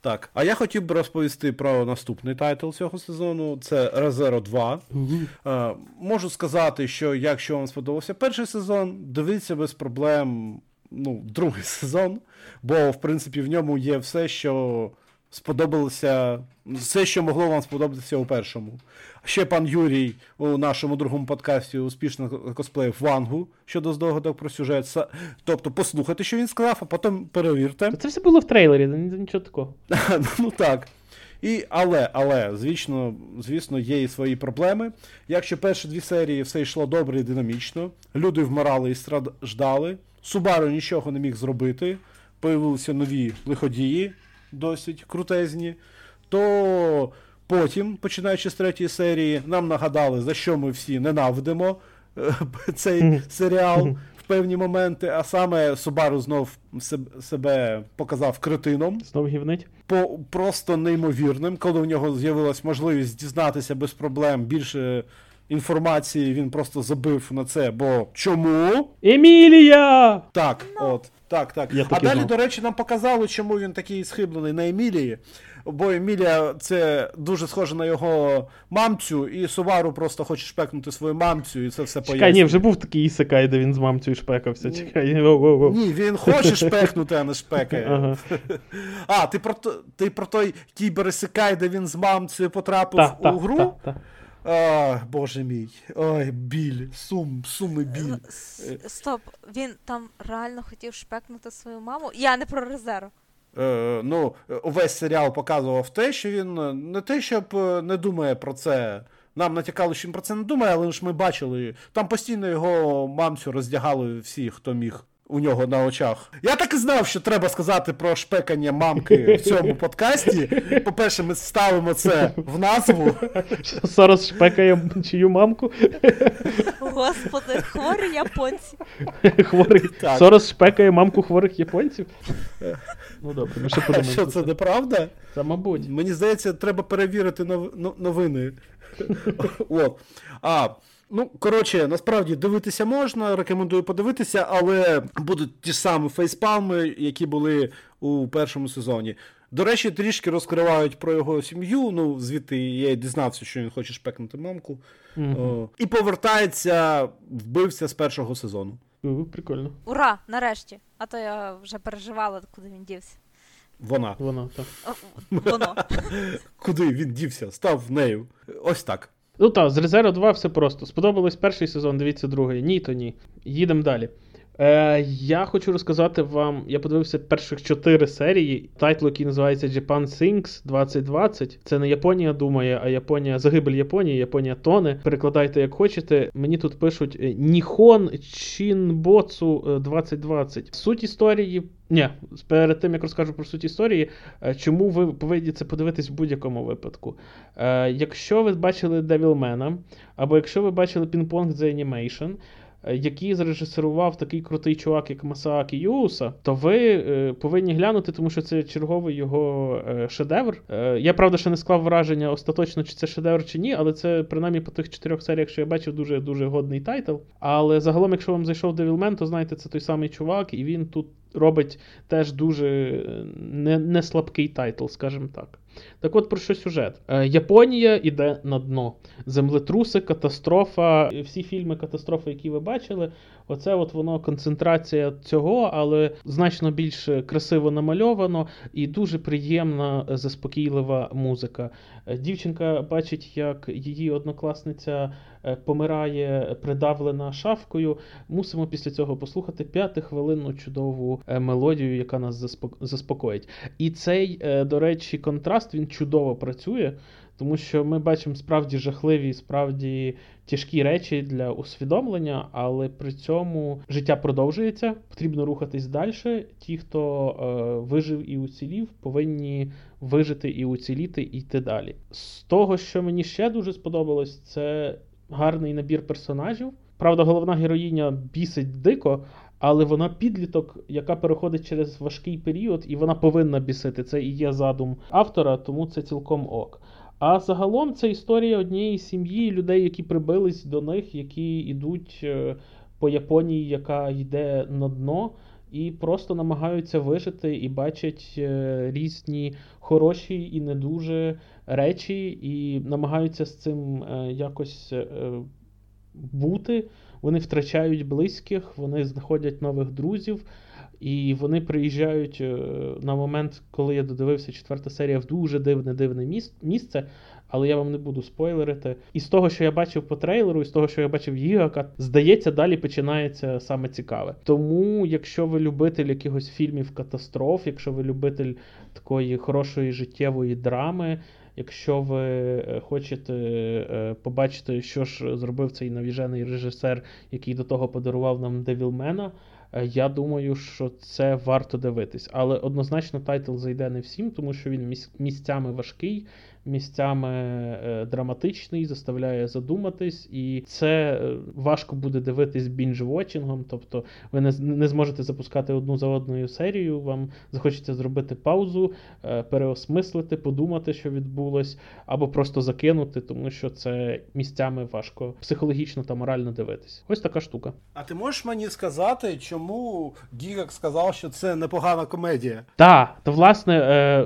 Так, а я хотів би розповісти про наступний тайтл цього сезону. Це Резеро 2. Uh-huh. Можу сказати, що якщо вам сподобався перший сезон, дивіться без проблем ну, другий сезон, бо в принципі в ньому є все, що сподобалося, все, що могло вам сподобатися у першому. Ще пан Юрій у нашому другому подкасті успішно косплеїв Вангу щодо здогадок про сюжет. Тобто послухайте, що він сказав, а потім перевірте. Це все було в трейлері, нічого такого. Ну так. І, Але, але, звісно, звісно, є і свої проблеми. Якщо перші дві серії все йшло добре і динамічно, люди вмирали і страждали, Субару нічого не міг зробити, появилися нові лиходії, досить крутезні, то Потім, починаючи з третьої серії, нам нагадали, за що ми всі ненавидимо е, цей серіал в певні моменти, а саме Субару знов себе показав кретином. Знов гівнить. По просто неймовірним, коли у нього з'явилась можливість дізнатися без проблем більше інформації, він просто забив на це. Бо чому? Емілія! Так, от. Так, так. Я а далі, знав. до речі, нам показали, чому він такий схиблений на Емілії. Бо Емілія це дуже схоже на його мамцю, і Сувару просто хоче шпекнути свою мамцю, і це все Чекай, ні, вже був такий ісекай, де він з мамцею шпекався. Чекай. Ні, він хоче шпекнути, а не шпекає. Ага. А, ти про, ти про той кіберсикай, де він з мамцею потрапив Та, та, у гру? та, та. А, боже мій. Ой, біль, сум, сум і біль. Стоп, він там реально хотів шпекнути свою маму. Я не про резерв. Е, ну, увесь серіал показував те, що він е, не те, щоб е, не думає про це. Нам натякало, що він про це не думає, але ж ми бачили. Там постійно його мамцю роздягали всі, хто міг у нього на очах. Я так і знав, що треба сказати про шпекання мамки в цьому подкасті. По-перше, ми ставимо це в назву. Сорос шпекає чию мамку. Господи, хворі японці. Хворий. Так. Сорос шпекає мамку хворих японців. Ну добре, ми ще А подумаємо. що це неправда? Це, мабуть. Мені здається, треба перевірити нов- новини. От. А, ну, коротше, насправді дивитися можна, рекомендую подивитися, але будуть ті ж самі фейспалми, які були у першому сезоні. До речі, трішки розкривають про його сім'ю. Ну, звідти я й дізнався, що він хоче шпекнути мамку. О, і повертається вбивця з першого сезону. У, Прикольно. Ура, нарешті. А то я вже переживала, куди він дівся. Вона. Воно так. Воно. Куди він дівся? Став нею. Ось так. Ну так, з Резеро 2 все просто. Сподобалось перший сезон, дивіться другий. Ні, то ні. Їдемо далі. Е, я хочу розказати вам, я подивився перших чотири серії. Тайтл, який називається Japan Sinks 2020. Це не Японія думає, а Японія загибель Японії, Японія тоне. Перекладайте як хочете. Мені тут пишуть е, Ніхон Чінбоцу е, 2020. Суть історії. Ні, перед тим як розкажу про суть історії, е, чому ви повинні це подивитись в будь-якому випадку. Е, якщо ви бачили Девілмена, або якщо ви бачили Ping-Pong The Animation, е, який зрежисерував такий крутий чувак, як Масаакі Юаса, то ви е, повинні глянути, тому що це черговий його е, шедевр. Я правда ще не склав враження остаточно, чи це шедевр чи ні, але це принаймні по тих чотирьох серіях, що я бачив, дуже дуже годний тайтл. Але загалом, якщо вам зайшов Девілмен, то знаєте, це той самий чувак, і він тут робить теж дуже е, не, не слабкий тайтл, скажімо так. Так от про що сюжет? Е, Японія іде на дно. Землетруси, катастрофа. Всі фільми катастрофи, які ви бачили, оце от воно концентрація цього, але значно більш красиво намальовано і дуже приємна, е, заспокійлива музика. Дівчинка бачить, як її однокласниця помирає придавлена шафкою. Мусимо після цього послухати п'ятихвилинну чудову е, мелодію, яка нас заспок- заспокоїть. І цей, е, до речі, контраст він чудово працює, тому що ми бачимо справді жахливі, справді тяжкі речі для усвідомлення, але при цьому життя продовжується, потрібно рухатись далі. Ті, хто е, вижив і уцілів, повинні вижити і уціліти і йти далі. З того, що мені ще дуже сподобалось, це гарний набір персонажів. Правда, головна героїня бісить дико, але вона підліток, яка переходить через важкий період, і вона повинна бісити. Це і є задум автора, тому це цілком ок. А загалом це історія однієї сім'ї, людей, які прибились до них, які йдуть е, по Японії, яка йде на дно, і просто намагаються вижити і бачать е, різні хороші і не дуже речі, і намагаються з цим е, якось е, бути. Вони втрачають близьких, вони знаходять нових друзів, і вони приїжджають е, на момент, коли я додивився четверта серія в дуже дивне дивне місце. Але я вам не буду спойлерити. І з того, що я бачив по трейлеру, і з того, що я бачив Гігака, здається, далі починається саме цікаве. Тому, якщо ви любитель якихось фільмів катастроф, якщо ви любитель такої хорошої життєвої драми, якщо ви е, хочете е, побачити, що ж зробив цей навіжений режисер, який до того подарував нам Девілмена, Е, я думаю, що це варто дивитись. Але однозначно тайтл зайде не всім, тому що він місцями важкий, місцями е, драматичний, заставляє задуматись, і це е, важко буде дивитись бінж-вотчингом, тобто ви не не зможете запускати одну за одною серію, вам захочеться зробити паузу, е, переосмислити, подумати, що відбулось, або просто закинути, тому що це місцями важко психологічно та морально дивитись. Ось така штука. А ти можеш мені сказати, чому Гігак сказав, що це непогана комедія? Так, то власне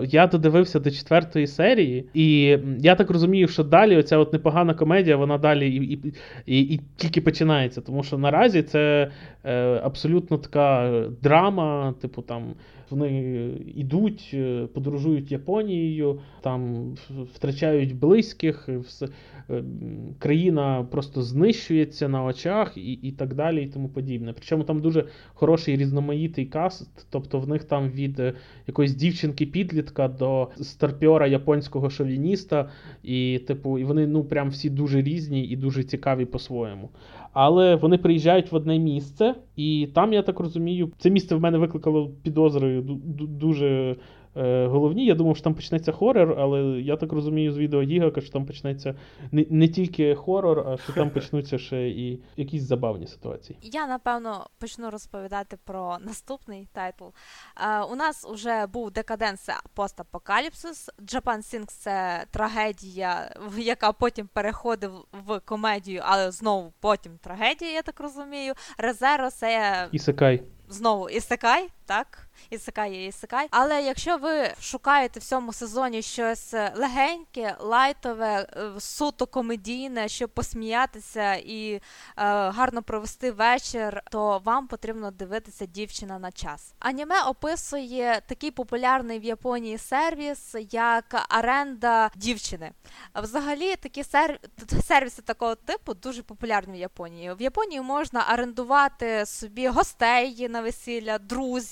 я додивився до четвертої серії. і і я так розумію, що далі оця от непогана комедія, вона далі і і, і, і тільки починається. Тому що наразі це е, абсолютно така драма, типу там вони йдуть, е, подорожують Японією, там втрачають близьких, е, країна просто знищується на очах і і так далі, і тому подібне. Причому там дуже хороший різноманітний каст, тобто в них там від е, якоїсь дівчинки-підлітка до старпьора японського шовініста, і типу, і вони ну прям всі дуже різні і дуже цікаві по-своєму. Але вони приїжджають в одне місце, і там, я так розумію, це місце в мене викликало підозри дуже головні. Я думав, що там почнеться хорор, але я так розумію з відео Гігука, що там почнеться не, не тільки хорор, а що там почнуться ще і якісь забавні ситуації. Я напевно почну розповідати про наступний тайтл. Е, у нас вже був Decadence постапокаліпсис. Japan Sings це трагедія, яка потім переходить в комедію, але знову потім трагедія, я так розумію. Резеро це Ісекай. Знову ісекай, так? Ісекай є. Але якщо ви шукаєте в цьому сезоні щось легеньке, лайтове, е, суто комедійне, щоб посміятися і е, гарно провести вечір, то вам потрібно дивитися дівчина на час. Аніме описує такий популярний в Японії сервіс, як оренда дівчини. Взагалі, такі серв... сервіси такого типу дуже популярні в Японії. В Японії можна орендувати собі гостей на весілля, друзів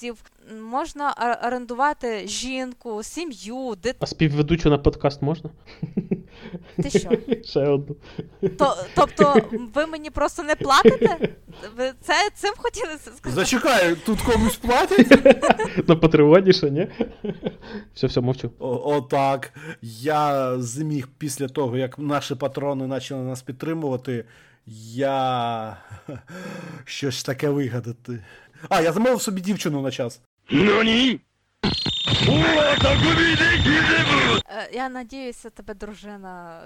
можна орендувати жінку, сім'ю, дитину. А співведучу на подкаст можна? Ти що? Ще одну. То, Тобто, ви мені просто не платите? Ви це цим хотіли сказати? Зачекай, тут комусь платять? На Патреоні що, ні? Все, все, мовчу. Отак. Я зміг після того, як наші патрони почали нас підтримувати, я щось таке вигадати. А, я замовив собі дівчину на час. Ну Е, я надіюся, тебе дружина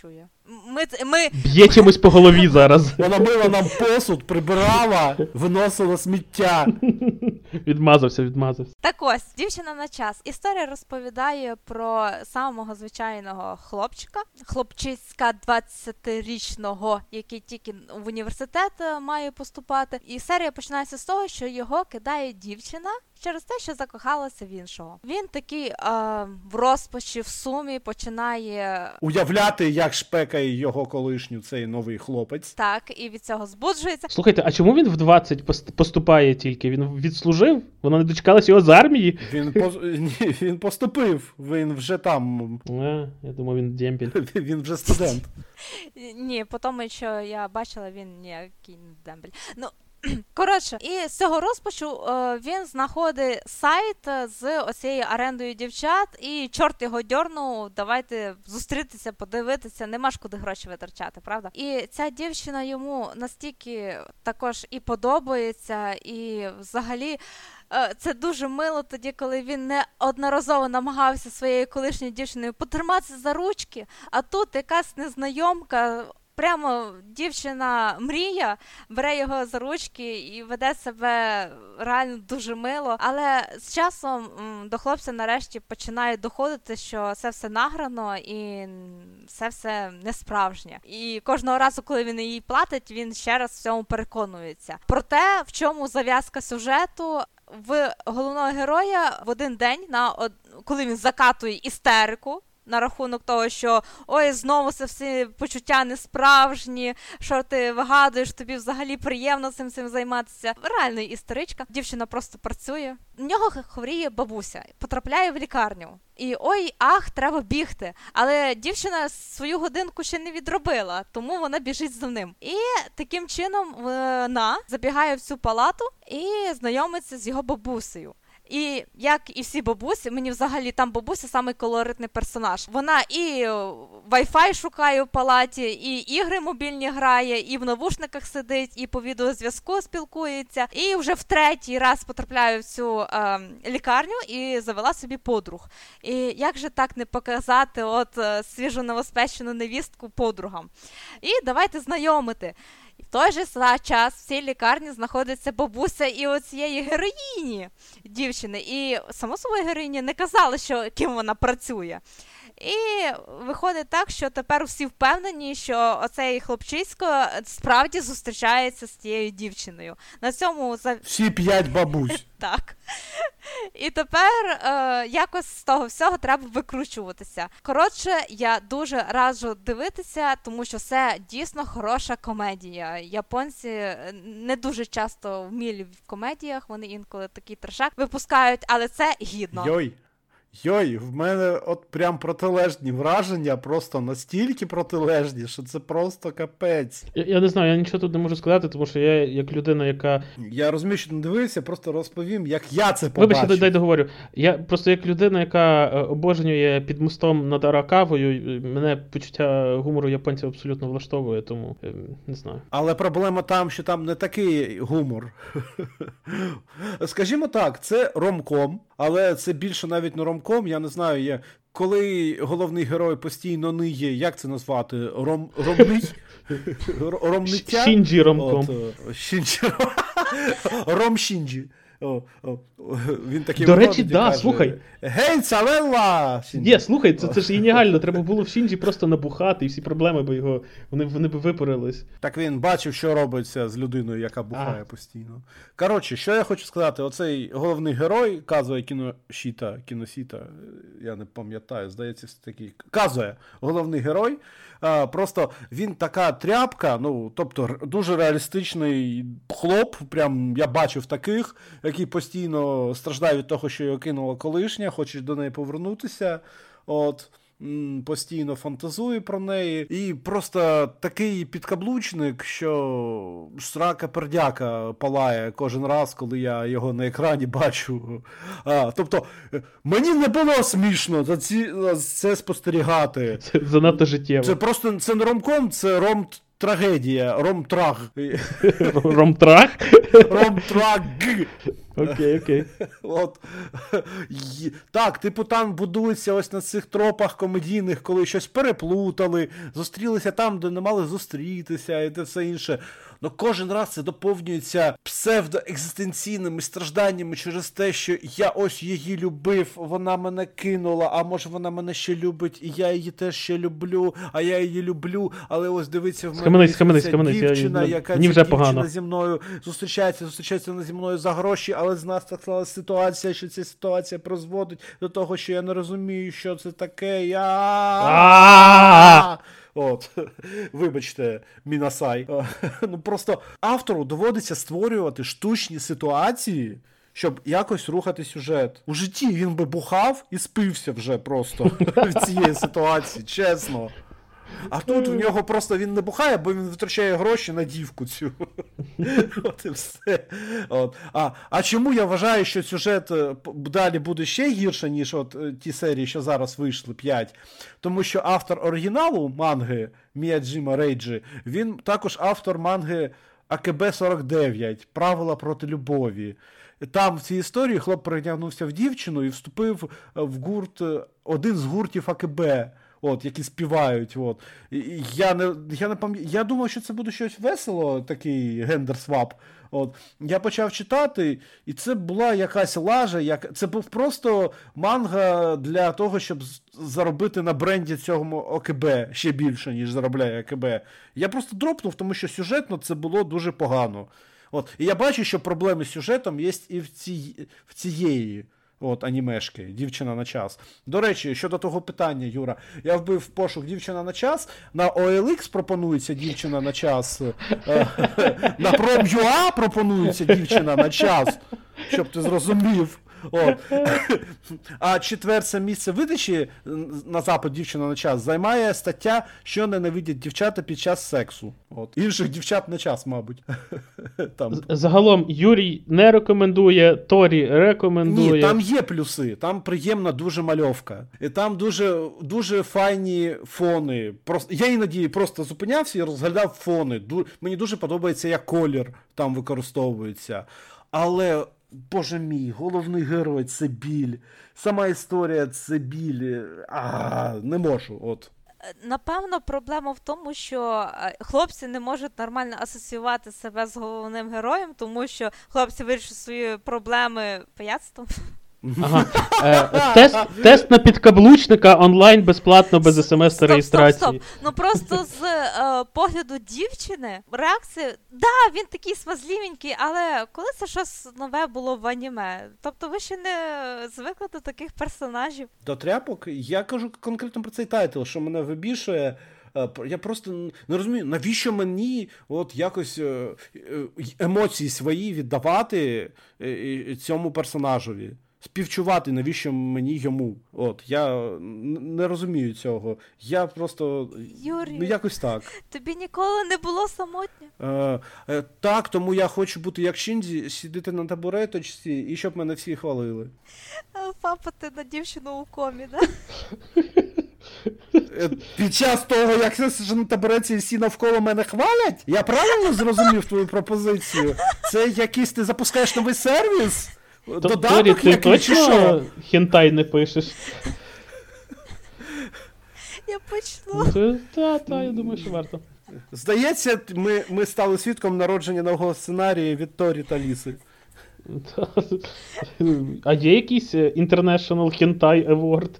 чує. Ми, ми... Б'є чимось по голові зараз. Вона мила нам посуд, прибирала, виносила сміття. Відмазався, відмазався. Так ось, дівчина на час. Історія розповідає про самого звичайного хлопчика, хлопчиська 20-річного, який тільки в університет е, має поступати. І серія починається з того, що його кидає дівчина через те, що закохалася в іншого. Він такий е, в розпачі, в сумі починає уявляти, як шпекає його колишню цей новий хлопець. Так, і від цього збуджується. Слухайте, а чому він в 20 поступає тільки? Він відслужив? Вона не дочекалась його з армії? Він по... Ні, він поступив, він вже там. А, Я думав, він дембіль. Він вже студент. Ні, по тому, що я бачила, він ніякий не дембель. Ну, Коротше, і з цього розпачу е, він знаходить сайт з оцією орендою дівчат, і чорт його дьорнув, давайте зустрітися, подивитися, нема ж куди гроші витрачати, правда? І ця дівчина йому настільки також і подобається, і взагалі. Е, це дуже мило тоді, коли він неодноразово намагався своєю колишньою дівчиною потриматися за ручки, а тут якась незнайомка прямо дівчина мрія, бере його за ручки і веде себе реально дуже мило. Але з часом до хлопця нарешті починає доходити, що це все награно і це все не справжнє. І кожного разу, коли він їй платить, він ще раз в цьому переконується. Проте, в чому зав'язка сюжету. В головного героя в один день, на коли він закатує істерику, на рахунок того, що ой, знову це всі почуття не справжні, що ти вигадуєш, тобі взагалі приємно цим цим займатися. Реально історичка. Дівчина просто працює. В нього хворіє бабуся, потрапляє в лікарню. І ой, ах, треба бігти. Але дівчина свою годинку ще не відробила, тому вона біжить за ним. І таким чином вона забігає в цю палату і знайомиться з його бабусею. І як і всі бабусі, мені взагалі там бабуся самий колоритний персонаж. Вона і Wi-Fi шукає в палаті, і ігри мобільні грає, і в навушниках сидить, і по відеозв'язку спілкується. І вже в третій раз потрапляє в цю е, лікарню і завела собі подруг. І як же так не показати от е, свіжу новоспечену невістку подругам? І давайте знайомити. І в той же час в цій лікарні знаходиться бабуся і оцієї героїні дівчини. І само собою героїні не казали, що ким вона працює. І виходить так, що тепер всі впевнені, що оцей хлопчисько справді зустрічається з тією дівчиною. На цьому за всі п'ять бабусь. Так. І тепер е, якось з того всього треба викручуватися. Коротше, я дуже раджу дивитися, тому що це дійсно хороша комедія. Японці не дуже часто вмілі в комедіях, вони інколи такий трешак випускають, але це гідно. Йой. Йой, в мене от прям протилежні враження, просто настільки протилежні, що це просто капець. Я, я не знаю, я нічого тут не можу сказати, тому що я як людина, яка. Я розумію, що не дивився, просто розповім, як я це побачив. Вибачте, дай, договорю. Я просто як людина, яка е, обожнює під мостом над Аракавою, мене почуття гумору японців абсолютно влаштовує, тому е, не знаю. Але проблема там, що там не такий гумор. Скажімо так, це ромком, але це більше навіть не ромком, я не знаю, є. Коли головний герой постійно ниє, як це назвати? Ром, Ромний? Ромниття? Шінджі ромком. Шінджі. Ром Шінджі. О, о, він такий До речі, да, каже, слухай. Гей, Цавелла! Є, слухай, це це ж геніально. Треба було в Шінджі просто набухати, і всі проблеми би його вони вони б випарились. Так він бачив, що робиться з людиною, яка бухає а. постійно. Коротше, що я хочу сказати, оцей головний герой Казує кіношіта, кіносіта, я не пам'ятаю, здається, такий. Казує головний герой. А, Просто він така тряпка, ну, тобто дуже реалістичний хлоп. Прям я бачив таких, який постійно страждає від того, що його кинула колишня, хоче до неї повернутися. От постійно фантазує про неї. І просто такий підкаблучник, що срака пердяка палає кожен раз, коли я його на екрані бачу. А, Тобто мені не було смішно за ці за це спостерігати. Це занадто життєво. Це просто це не ромком, це ром. Трагедія, Ромтраг. Ромтраг? Ромтраг. Окей, окей. От. Так, типу, там будується ось на цих тропах комедійних, коли щось переплутали, зустрілися там, де не мали зустрітися, і те все інше. Ну кожен раз це доповнюється псевдоекзистенційними стражданнями через те, що я ось її любив, вона мене кинула, а може вона мене ще любить, і я її теж ще люблю, а я її люблю. Але ось дивиться в мене схаменись, схаменись, схаменись. дівчина, я, яка вже дівчина погано. зі мною зустрічається, зустрічається вона зі мною за гроші, але з нас так склалася ситуація, що ця ситуація призводить до того, що я не розумію, що це таке. Я. От, вибачте, Мінасай. Ну просто автору доводиться створювати штучні ситуації. Щоб якось рухати сюжет. У житті він би бухав і спився вже просто в цієї ситуації, чесно. А тут в нього просто він не бухає, бо він витрачає гроші на дівку цю. От і все. От. А а чому я вважаю, що сюжет е, далі буде ще гірше, ніж от е, ті серії, що зараз вийшли 5? Тому що автор оригіналу манги Міяджима Рейджі, він також автор манги АКБ-49 Правила проти любові. Там в цій історії хлоп перетягнувся в дівчину і вступив в гурт, один з гуртів АКБ от, які співають. От. Я не я, не пам'ятаю, я думав, що це буде щось весело, такий gender swap. От. Я почав читати, і це була якась лажа. Як... Це був просто манга для того, щоб заробити на бренді цього ОКБ ще більше, ніж заробляє ОКБ. Я просто дропнув, тому що сюжетно це було дуже погано. От. І я бачу, що проблеми з сюжетом є і в, ці... в цієї От анімешки, дівчина на час. До речі, щодо того питання, Юра, я вбив пошук дівчина на час. На OLX пропонується дівчина на час. е, На Prom.ua пропонується дівчина на час. Щоб ти зрозумів. От. А четверте місце видачі на запит дівчина на час займає стаття, що ненавидять дівчата під час сексу. От. Інших дівчат на час, мабуть. Там. Загалом Юрій не рекомендує, Торі рекомендує. Ні, там є плюси, там приємна дуже мальовка. І там дуже, дуже файні фони. Просто, я іноді просто зупинявся і розглядав фони. Ду, мені дуже подобається, як колір там використовується. Але, боже мій, головний герой це біль. Сама історія це біль. А, не можу. От. Напевно, проблема в тому, що е, хлопці не можуть нормально асоціювати себе з головним героєм, тому що хлопці вирішують свої проблеми пияцтвом. Ага. Е, тест, тест на підкаблучника онлайн безплатно без смс та реєстрації. Стоп, стоп. Ну просто з е, погляду дівчини реакція. Да, він такий смазлівенький, але коли це щось нове було в аніме? Тобто ви ще не звикли до таких персонажів. До тряпок, я кажу конкретно про цей тайтл, що мене вибішує. Е, Я просто не розумію, навіщо мені от якось емоції свої віддавати цьому персонажові. Співчувати, навіщо мені йому. От, я не розумію цього. Я просто. Юрій. Ну, якось так. Тобі ніколи не було самотньо. Е, е, так, тому я хочу бути як Шінзі, сидіти на табуреточці і щоб мене всі хвалили. Е, Папати на дівчину у комі, да? Е, Під час того, як я на табуреці всі навколо мене хвалять, я правильно зрозумів твою пропозицію? Це якийсь ти запускаєш новий сервіс? Торі, ти точно хентай не пишеш? Я почну. Ну, Та, та, я думаю, що варто. Здається, ми, ми стали свідком народження нового сценарію від Торі та Ліси. А є якийсь е, International Hentai Award?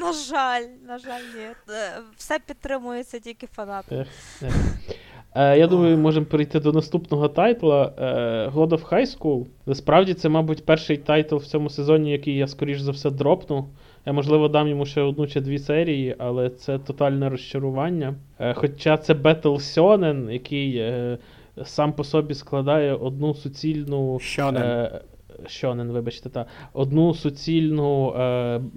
На жаль, на жаль, ні. Е, Все підтримується тільки фанатами. Е, я думаю, можемо перейти до наступного тайтла. Е, God of High School. Насправді, це, мабуть, перший тайтл в цьому сезоні, який я, скоріш за все, дропну. Я, можливо, дам йому ще одну чи дві серії, але це тотальне розчарування. Е, хоча це Battle Сьонен, який е, сам по собі складає одну суцільну. Е, вибачте, та. Одну суцільну е,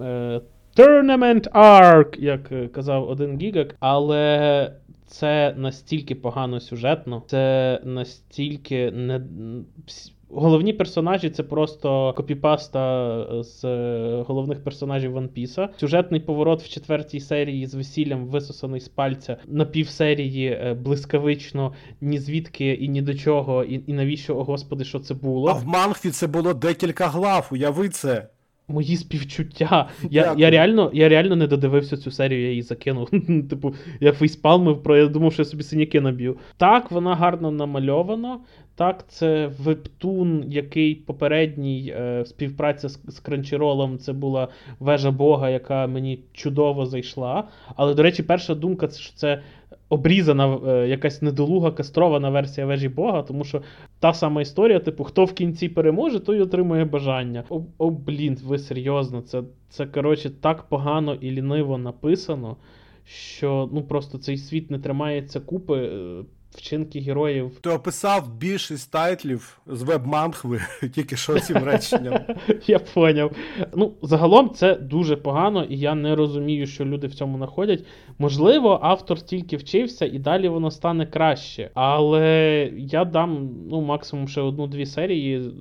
е, Tournament Arc, як казав один гігак, але це настільки погано сюжетно, це настільки не. Головні персонажі це просто копіпаста з е, головних персонажів One Piece. Сюжетний поворот в четвертій серії з весіллям висосаний з пальця на півсерії е, блискавично, ні звідки і ні до чого, і, і навіщо, о господи, що це було. А в Мангфі це було декілька глав, уяви це. Мої співчуття. Я, я, реально, я реально не додивився цю серію, я її закинув. типу, я фейспалмив про я думав, що я собі синяки наб'ю. Так, вона гарно намальована. Так, це вебтун, який попередній е, співпраця з, з Кранчеролом, це була вежа Бога, яка мені чудово зайшла. Але, до речі, перша думка, це що це обрізана е, якась недолуга кастрована версія вежі Бога, тому що та сама історія, типу, хто в кінці переможе, той отримує бажання. О, о блін, ви серйозно, це, це коротше так погано і ліниво написано, що ну просто цей світ не тримається купи. Вчинки героїв Ти описав більшість тайтлів з веб-мангви тільки що цим реченням. Я поняв. Ну, загалом це дуже погано, і я не розумію, що люди в цьому знаходять. Можливо, автор тільки вчився, і далі воно стане краще. Але я дам ну, максимум ще одну-дві серії.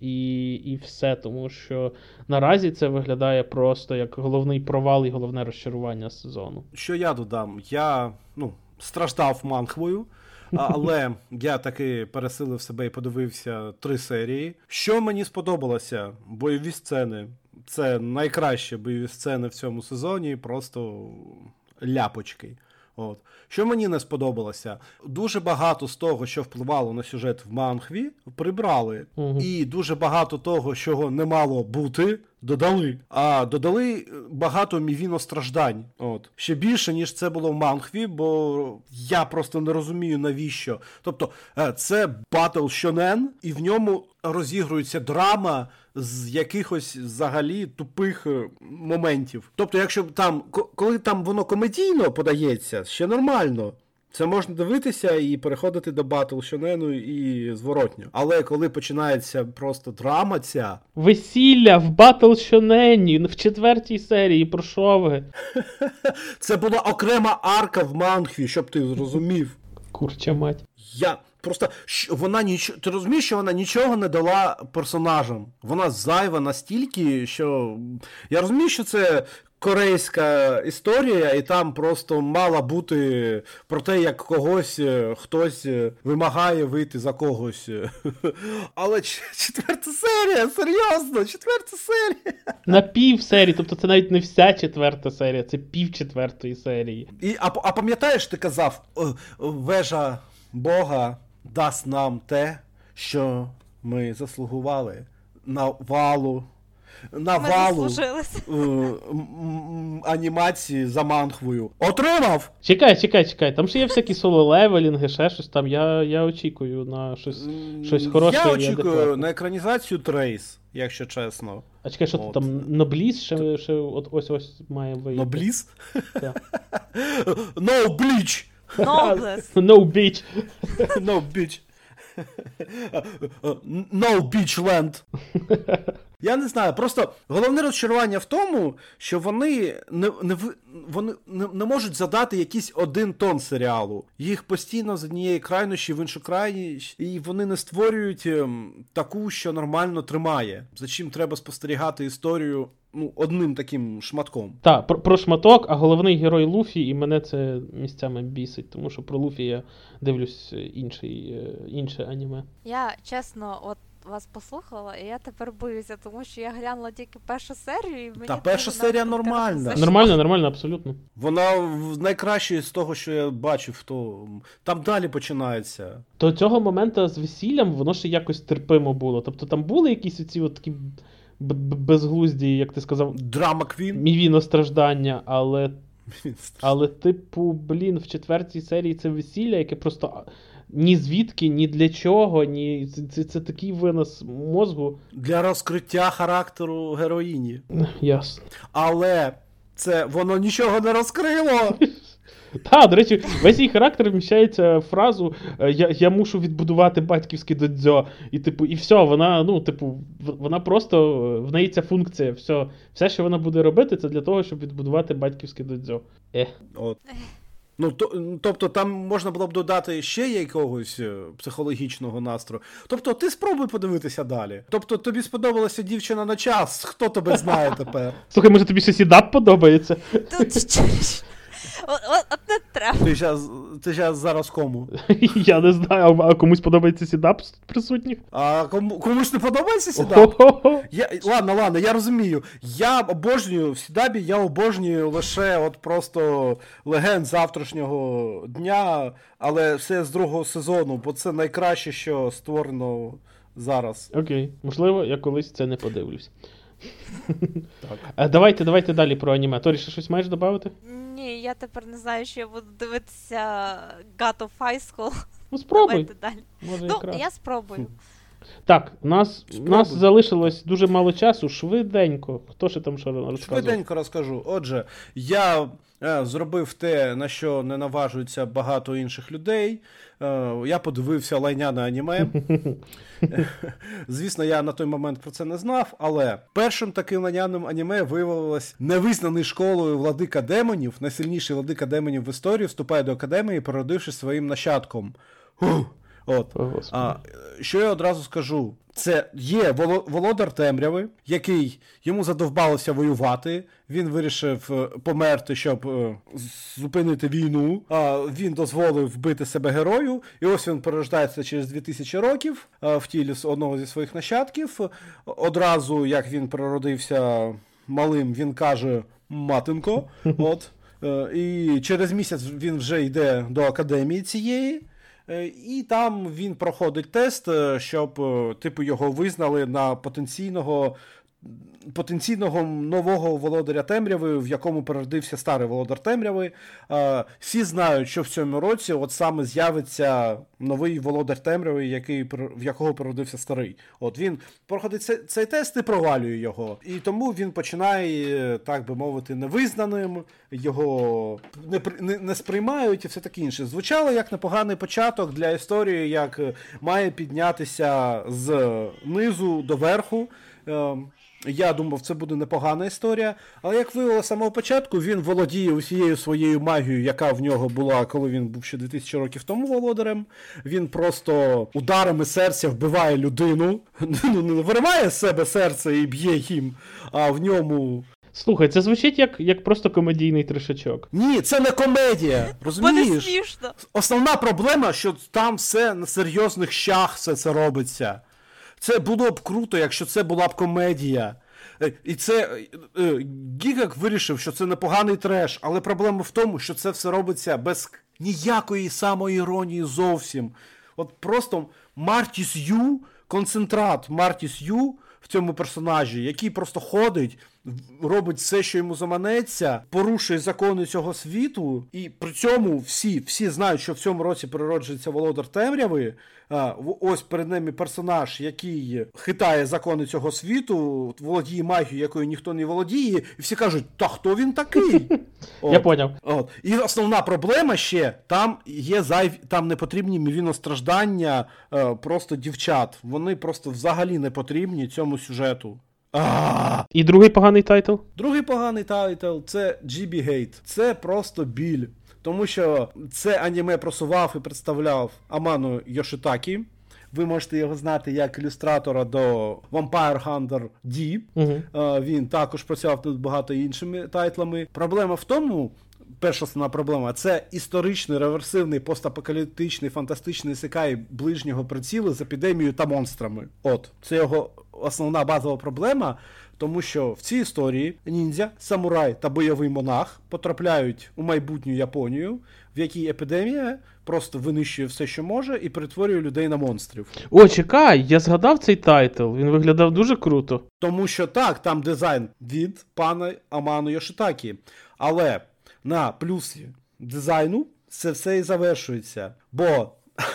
І, і все, тому що наразі це виглядає просто як головний провал і головне розчарування сезону. Що я додам? Я ну, страждав мангвою, а- але я таки пересилив себе і подивився три серії. Що мені сподобалося? Бойові сцени. Це найкращі бойові сцени в цьому сезоні, просто ляпочки. От. Що мені не сподобалося, дуже багато з того, що впливало на сюжет в манхві, прибрали. Мгм. І дуже багато того, чого не мало бути, додали. А додали багато мівіностраждань. От. Ще більше, ніж це було в Манхві, бо я просто не розумію навіщо. Тобто, е, це батл Шонен, і в ньому розігрується драма з якихось взагалі тупих е, моментів. Тобто, якщо там, коли там воно комедійно подається, ще нормально. Це можна дивитися і переходити до батл Шонену і зворотньо. Але коли починається просто драма ця. Весілля в батл Шонені в четвертій серії, про що ви? Це була окрема арка в Манхві, щоб ти зрозумів. Курча мать. Я просто вона нічого. Ти розумієш, що вона нічого не дала персонажам. Вона зайва настільки, що. Я розумію, що це корейська історія, і там просто мала бути про те, як когось е, хтось е, вимагає вийти за когось. Але четверта серія, серйозно, четверта серія. На пів серії, тобто це навіть не вся четверта серія, це пів четвертої серії. І, А а пам'ятаєш, ти казав, вежа Бога дасть нам те, що ми заслугували на валу навалу е, анімації за манхвою. Отримав! Чекай, чекай, чекай. Там ще є всякі соло-левелінги, ще щось там. Я я очікую на щось щось хороше. Я очікую на екранізацію Трейс, якщо чесно. А чекай, що От. там Нобліс ще, ще от ось ось має вийти. Нобліс? No bleach! No bitch. No bitch. Я не знаю, просто головне розчарування в тому, що вони не не, вони не, не можуть задати якийсь один тон серіалу. Їх постійно з однієї крайнощі в іншу крайність, і вони не створюють ем, таку, що нормально тримає. За чим треба спостерігати історію ну, одним таким шматком. Так, про, про шматок, а головний герой Луфі, і мене це місцями бісить, тому що про Луфі я дивлюсь інший, е, інше аніме. Я чесно, от. Вас послухала, і я тепер боюся, тому що я глянула тільки першу серію, і мені та перша серія нормальна. Нормально, нормально, абсолютно. Вона найкраще з того, що я бачив, то там далі починається. До цього моменту з весіллям воно ще якось терпимо було. Тобто там були якісь оці от такі безглузді, як ти сказав, драма квін. Мівіно страждання, але. Але, типу, блін, в четвертій серії це весілля, яке просто ні звідки, ні для чого, ні. Це, це, це такий винос мозгу. Для розкриття характеру героїні. Ясно. Але це воно нічого не розкрило. Так, до речі, весь її характер вміщається в фразу е, Я я мушу відбудувати батьківське додзьо. І типу, і все, вона, ну, типу, вона просто в неї ця функція. Все, все, що вона буде робити, це для того, щоб відбудувати батьківське додзьо. Е. От. Ну, то, Тобто там можна було б додати ще якогось е, психологічного настрою. Тобто, ти спробуй подивитися далі. Тобто, тобі сподобалася дівчина на час, хто тебе знає тепер? Слухай, може тобі ще сідап подобається? От, не треба. Ти зараз ти зараз, кому? Я не знаю, а комусь подобається сідап присутніх? А кому, комусь не подобається сідап? Я, Ладно, ладно, я розумію. Я обожнюю в сідабі, я обожнюю лише от просто легенд завтрашнього дня, але все з другого сезону, бо це найкраще, що створено зараз. Окей, можливо, я колись це не подивлюсь. Так. Давайте, давайте далі про аніме. Торі, ще щось маєш додати? Ні, я тепер не знаю, що я буду дивитися God of High School. Ну, спробуй. Давайте далі. Може, ну, якраз. я спробую. Так, у нас у нас залишилось дуже мало часу. Швиденько. Хто ще там що розказував? Швиденько розкажу. Отже, я е, зробив те, на що не наважується багато інших людей. Е, я подивився лайняне аніме. Звісно, я на той момент про це не знав, але першим таким лайняним аніме виявилось невизнаний школою владика демонів, найсильніший владика демонів в історії, вступає до академії, породивши своїм нащадком. От. О, А, Що я одразу скажу? Це є володар темряви, який йому задовбалося воювати. Він вирішив е, померти, щоб е, зупинити війну. А Він дозволив вбити себе герою. І ось він перерождається через 2000 років в тілі одного зі своїх нащадків. Одразу, як він переродився малим, він каже Матинко. От. Е, і через місяць він вже йде до академії цієї. Е, і там він проходить тест, е, щоб типу його визнали на потенційного потенційного нового володаря темряви, в якому переродився старий володар темряви. Всі знають, що в цьому році от саме з'явиться новий володар темряви, який, в якого переродився старий. От Він проходить цей, тест і провалює його. І тому він починає, так би мовити, невизнаним, його не не, не сприймають і все таке інше. Звучало як непоганий початок для історії, як має піднятися з низу до верху. Я думав, це буде непогана історія. Але як виявилося з самого початку, він володіє усією своєю магією, яка в нього була, коли він був ще 2000 років тому володарем. Він просто ударами серця вбиває людину, ну не вириває з себе серце і б'є їм, а в ньому. Слухай, це звучить як як просто комедійний трешачок. Ні, це не комедія. розумієш? Смішно. Основна проблема, що там все на серйозних щах все це робиться. Це було б круто, якщо це була б комедія. Е, і це е, е, Гігак вирішив, що це непоганий треш, але проблема в тому, що це все робиться без ніякої самоіронії зовсім. От просто Мартіс Ю, концентрат Мартіс Ю в цьому персонажі, який просто ходить, робить все, що йому заманеться, порушує закони цього світу, і при цьому всі всі знають, що в цьому році природжується володар темряви. Ось перед ними персонаж, який хитає закони цього світу, володіє магією, якою ніхто не володіє, і всі кажуть, та хто він такий? От. Я поняв. От. І основна проблема ще там є зайв... там не потрібні мівіностраждання е, просто дівчат. Вони просто взагалі не потрібні цьому сюжету. І другий поганий тайтл? Другий поганий тайтл це Gibiate. Це просто біль. Тому що це аніме просував і представляв Аману Йошитакі. Ви можете його знати як ілюстратора до Vampire Hunter D. Uh-huh. Він також працював над багато іншими тайтлами. Проблема в тому. Перша основна проблема це історичний реверсивний постапокаліптичний фантастичний ісекай ближнього прицілу з епідемією та монстрами. От це його основна базова проблема. Тому що в цій історії ніндзя, самурай та бойовий монах потрапляють у майбутню Японію, в якій епідемія просто винищує все, що може, і перетворює людей на монстрів. О, чекай, я згадав цей title. Він виглядав дуже круто. Тому що так, там дизайн від пана Амано Йошітаки. Але на плюсі дизайну це все і завершується. Бо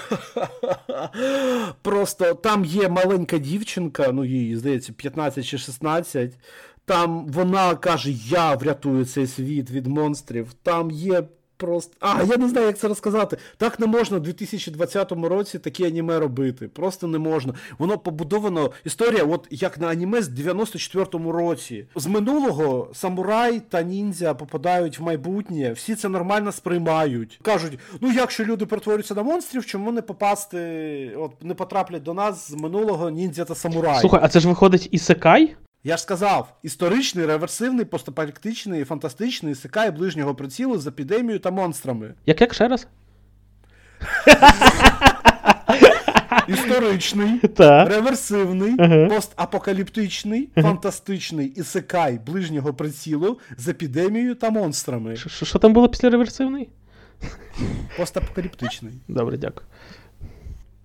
Просто там є маленька дівчинка, ну їй, здається, 15 чи 16. Там вона каже: Я врятую цей світ від монстрів. Там є просто. А, я не знаю, як це розказати. Так не можна в 2020 році такі аніме робити. Просто не можна. Воно побудовано. Історія, от як на аніме з 94-му році. З минулого самурай та ніндзя попадають в майбутнє, всі це нормально сприймають. Кажуть, ну якщо люди перетворюються на монстрів, чому не попасти, от не потраплять до нас з минулого ніндзя та самурай? Слухай, а це ж виходить ісекай? Я ж сказав, історичний, реверсивний, постапаліктичний, фантастичний секай ближнього прицілу з епідемією та монстрами. Як як ще раз? Історичний, реверсивний, постапокаліптичний, фантастичний ісекай ближнього прицілу з епідемією та монстрами. Що там було після реверсивний? Постапокаліптичний. Добре, дякую.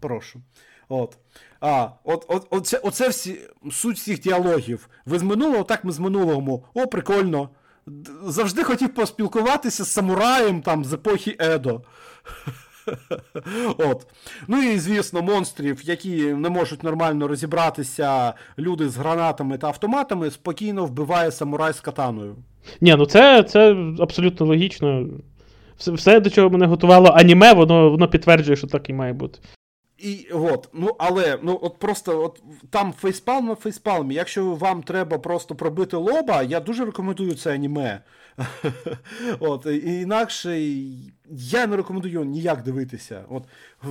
Прошу. От. А, от, от, Оце оце всі, суть всіх діалогів. Ви з минулого, так ми з минулого. О, прикольно. Завжди хотів поспілкуватися з самураєм там з епохи Едо. От. Ну і, звісно, монстрів, які не можуть нормально розібратися, люди з гранатами та автоматами, спокійно вбиває самурай з катаною. Ні, ну це це абсолютно логічно. Все, до чого мене готувало аніме, воно воно підтверджує, що так і має бути. І от, ну але ну от просто от там фейспалм на фейспалмі. Якщо вам треба просто пробити лоба, я дуже рекомендую це аніме. От, Інакше я не рекомендую ніяк дивитися. От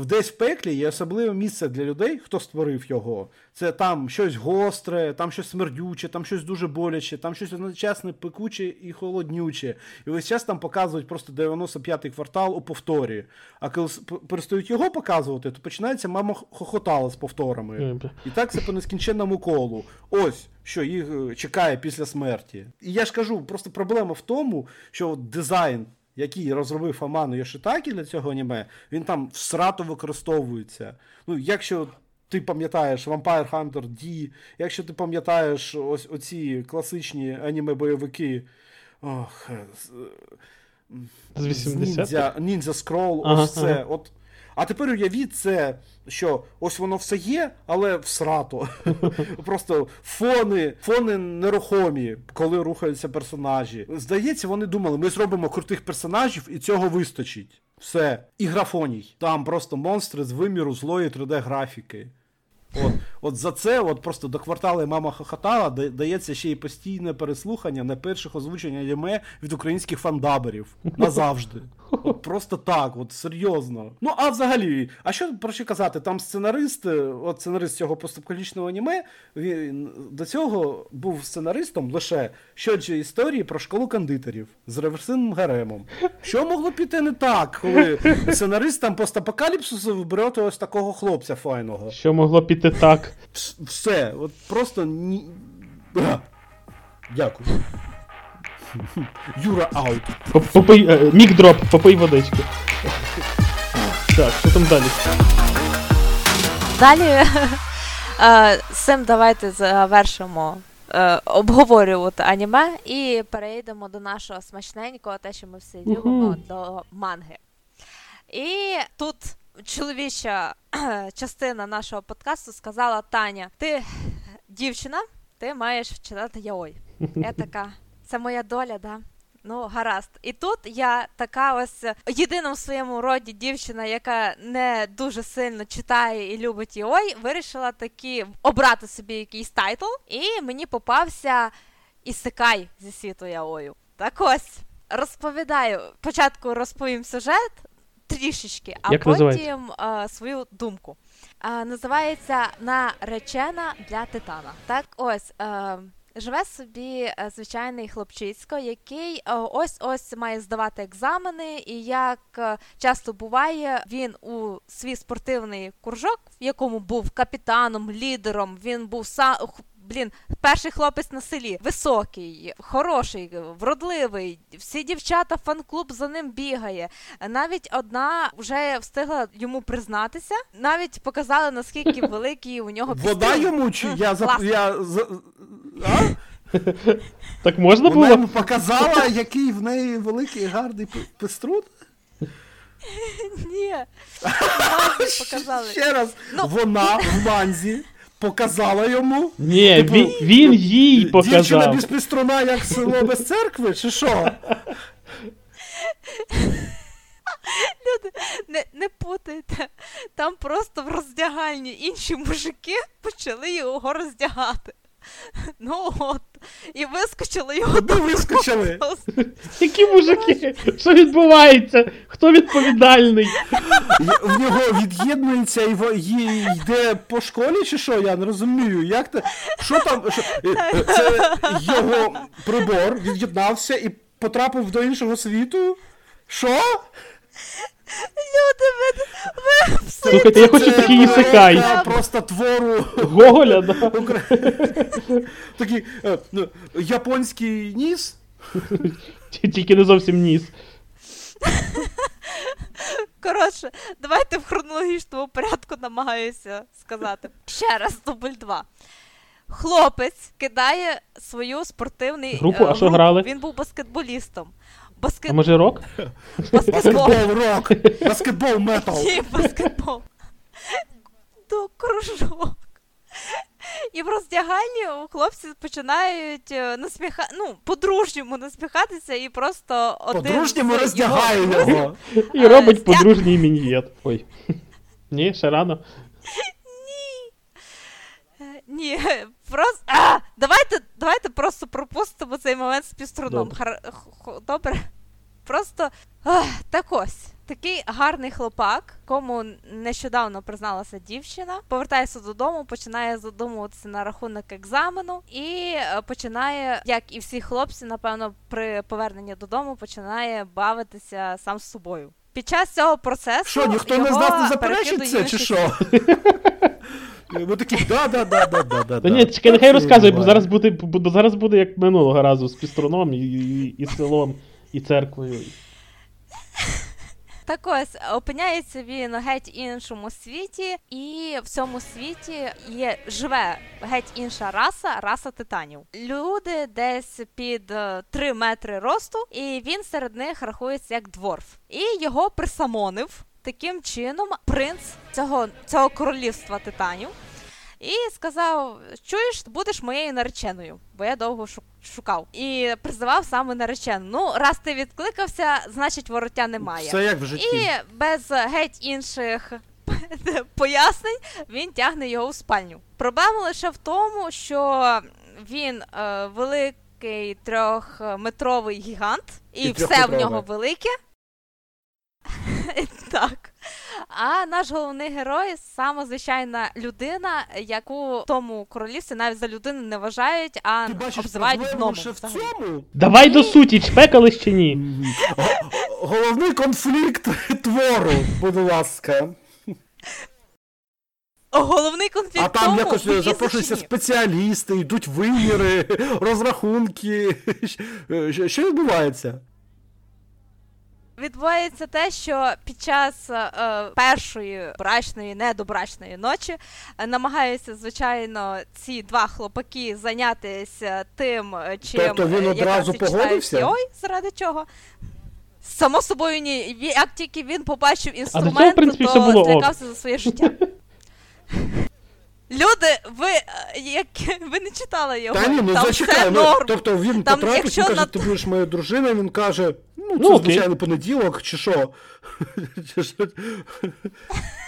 Десь в пеклі є особливе місце для людей, хто створив його. Це там щось гостре, там щось смердюче, там щось дуже боляче, там щось одночасне пекуче і холоднюче. І весь час там показують просто 95-й квартал у повторі. А коли перестають його показувати, то починається мама хохотала з повторами. І так це по нескінченному колу. Ось що їх е, чекає після смерті. І я ж кажу, просто проблема в тому, що дизайн який розробив Аману Йошитакі для цього аніме, він там всрато використовується. Ну, якщо ти пам'ятаєш Vampire Hunter D, якщо ти пам'ятаєш ось оці класичні аніме-бойовики. Ох, з, 80-х? Ніндзя, Ніндзя Скрол, Ага, ось це. ага. От. А тепер уявіть це, що ось воно все є, але всрато. Просто фони, фони нерухомі, коли рухаються персонажі. Здається, вони думали, ми зробимо крутих персонажів і цього вистачить. Все. І графоній. Там просто монстри з виміру злої 3D-графіки. От, от за це, от просто до квартали мама хохотала, дається ще й постійне переслухання на перших озвучень аніме від українських фандаберів. Назавжди. От просто так, от серйозно. Ну, а взагалі, а що про що казати? Там сценарист, е, от сценарист цього постапокалічного аніме, він до цього був сценаристом лише щодо історії про школу кондитерів з реверсивним гаремом. Що могло піти не так, коли сценарист там постапокаліпсису вибере ось такого хлопця файного? Що могло піти так? Все, от просто ні. Дякую. Юра аут. Поп- Попий, е, мікдроп, попий водички. Так, що там далі? Далі е, з цим давайте завершимо е, обговорювати аніме і перейдемо до нашого смачненького, те, що ми всі любимо, до манги. І тут чоловіча частина нашого подкасту сказала: Таня, ти дівчина, ти маєш читати яой. Я така, це моя доля, да? Ну, гаразд. І тут я така ось єдина в своєму роді дівчина, яка не дуже сильно читає і любить яой, вирішила таки обрати собі якийсь title, і мені попався ісекай зі світу Яою. Так ось, розповідаю. Спочатку розповім сюжет трішечки, а Як потім е, свою думку. Е, називається Наречена для Титана. Так ось. Е, Живе собі е, звичайний хлопчисько, який е, ось ось має здавати екзамени, і як е, часто буває, він у свій спортивний кружок, в якому був капітаном, лідером, він був са... Блін, перший хлопець на селі, високий, хороший, вродливий. Всі дівчата, фан-клуб за ним бігає. Навіть одна вже встигла йому признатися. Навіть показали наскільки великий у нього Вода йому чи я за я за. Так можна Вона було? йому показала, який в неї великий гарний пеструт? Ні. Показали. Ще раз, Ну, вона в манзі показала йому. Ні, Типу, він, він їй Дівчина показав. без піструна, як село без церкви, чи що? Люди, не, не путайте. Там просто в роздягальні інші мужики почали його роздягати. Ну от. І вискочили його Куди вискочили? Які мужики? Що відбувається? Хто відповідальний? В нього від'єднується і во- йде по школі, чи що? Я не розумію. Як те? Що там? Е, Це його прибор від'єднався і потрапив до іншого світу? Що? Люди, ви, ви Слухайте, я хочу такий ісекай. Просто твору. Гоголя, да? Укра- Такий е, ну, японський ніс. Тільки не зовсім ніс. Коротше, давайте в хронологічному порядку намагаюся сказати. Ще раз, дубль два. Хлопець кидає свою спортивний Групу, е, а що грали? Він був баскетболістом. А може рок? Баскетбол. Баскетбол рок. Баскетбол метал. Ні, баскетбол. До кружок. І в роздягальні у хлопці починають е, насміха... ну, по-дружньому насміхатися і просто один По-дружньому роздягає його. І Е, робить подружній мінієт. Ой. Ні, ще рано. Е, Ні, просто. А! Давайте, давайте просто пропустимо цей момент з піструном. Добре. Хар... Добре. Просто. Ах, так ось. Такий гарний хлопак, кому нещодавно призналася дівчина, повертається додому, починає задумуватися на рахунок екзамену і е, починає, як і всі хлопці, напевно, при поверненні додому починає бавитися сам з собою. Під час цього процесу Що, ніхто не з нас не заперечить це, чи що? Ми такі, да, да, да, да, да, да. Та ні, чекай, нехай розказує, бо зараз буде, бо зараз буде як минулого разу з піструном і, і, і селом, і церквою. Так ось опиняється він геть іншому світі, і в цьому світі є живе геть інша раса, раса титанів. Люди десь під 3 метри росту, і він серед них рахується як дворф. І його присамонив таким чином принц цього, цього королівства титанів. І сказав: чуєш, будеш моєю нареченою, бо я довго шукав. І призивав саме наречену. Ну, раз ти відкликався, значить вороття немає. Це як в житті. І без геть інших пояснень він тягне його у спальню. Проблема лише в тому, що він е, великий трьохметровий гігант, і, і все в нього велике. Так. А наш головний герой саме звичайна людина, яку в тому королівстві навіть за людину не вважають, а обзивають гномом. в цьому? Давай до суті, чпекались чи ні? Головний конфлікт твору, будь ласка. Головний конфлікт. А там якось запрошуються спеціалісти, йдуть виміри, розрахунки. Що відбувається? Відбувається те, що під час е, першої брачної, недобрачної ночі е, намагаються, звичайно, ці два хлопаки зайнятися тим, е, чим тобто він одразу погодився? Ой, заради чого? Само собою, ні. Як тільки він побачив інструмент, а цього, то злякався за своє життя. Люди, ви як ви не читали його. Та ні, ну там зачекай. все Ну, норм. тобто він там, потрапить, якщо він каже, на... ти будеш моєю дружиною, він каже, ну, це ну, звичайний понеділок, чи що.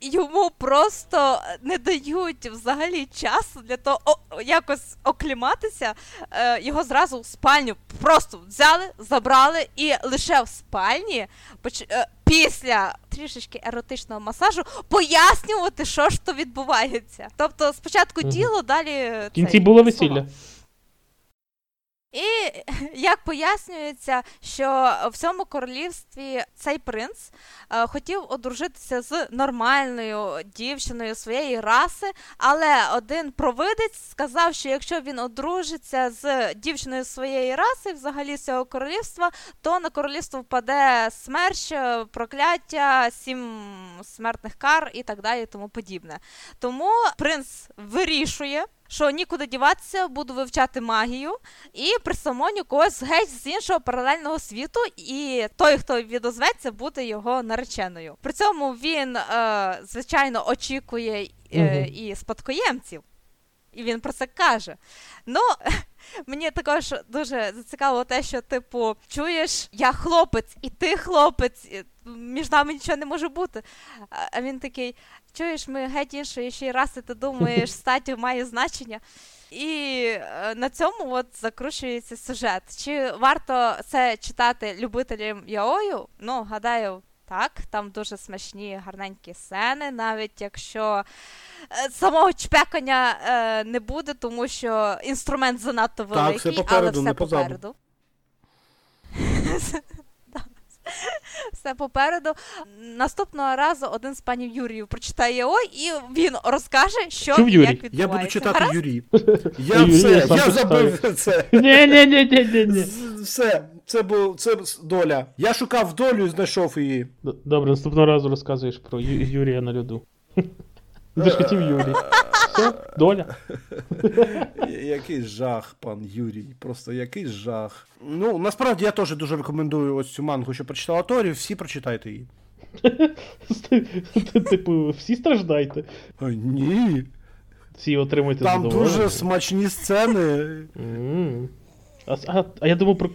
Йому просто не дають взагалі часу для того о, якось окліматися. Е, Його зразу в спальню просто взяли, забрали, і лише в спальні поч... е, після трішечки еротичного масажу пояснювати, що ж то відбувається. Тобто, спочатку угу. діло, далі в кінці було весілля. І як пояснюється, що в цьому королівстві цей принц е, хотів одружитися з нормальною дівчиною своєї раси, але один провидець сказав, що якщо він одружиться з дівчиною своєї раси, взагалі з цього королівства, то на королівство впаде смерч, прокляття, сім смертних кар і так далі, і тому подібне. Тому принц вирішує що нікуди діватися, буду вивчати магію і присамоню когось геть з іншого паралельного світу, і той, хто відозветься, буде його нареченою. При цьому він, е, звичайно, очікує е, і спадкоємців. І він про це каже. Ну, мені також дуже зацікавило те, що, типу, чуєш, я хлопець, і ти хлопець, між нами нічого не може бути. А він такий: чуєш, ми геть іншої ще й раси, ти думаєш, статтю має значення. І е, на цьому от закручується сюжет. Чи варто це читати любителям яою? Ну, гадаю, так, там дуже смачні, гарненькі сцени, навіть якщо е, самого чпекання е, не буде, тому що інструмент занадто великий, так, все попереду, але все попереду. Все попереду. Наступного разу один з панів Юріїв прочитає ой, і він розкаже, що Чув, Юрій? як відбувається. Я буду читати Гаразд? Юрій. Я все, я забив це. Ні, ні, ні, ні, ні. Все, це був це доля. Я шукав долю і знайшов її. Добре, наступного разу розказуєш про Юрія на льоду. Ти ж хотів Юрій. Все, доля. Який жах, пан Юрій. Просто який жах. Ну, насправді я теж дуже рекомендую ось цю мангу, що прочитала Торі, всі прочитайте її. Типу, всі страждайте. Ні. Всі отримуйте Там дуже смачні сцени. А, а а, я думав, про,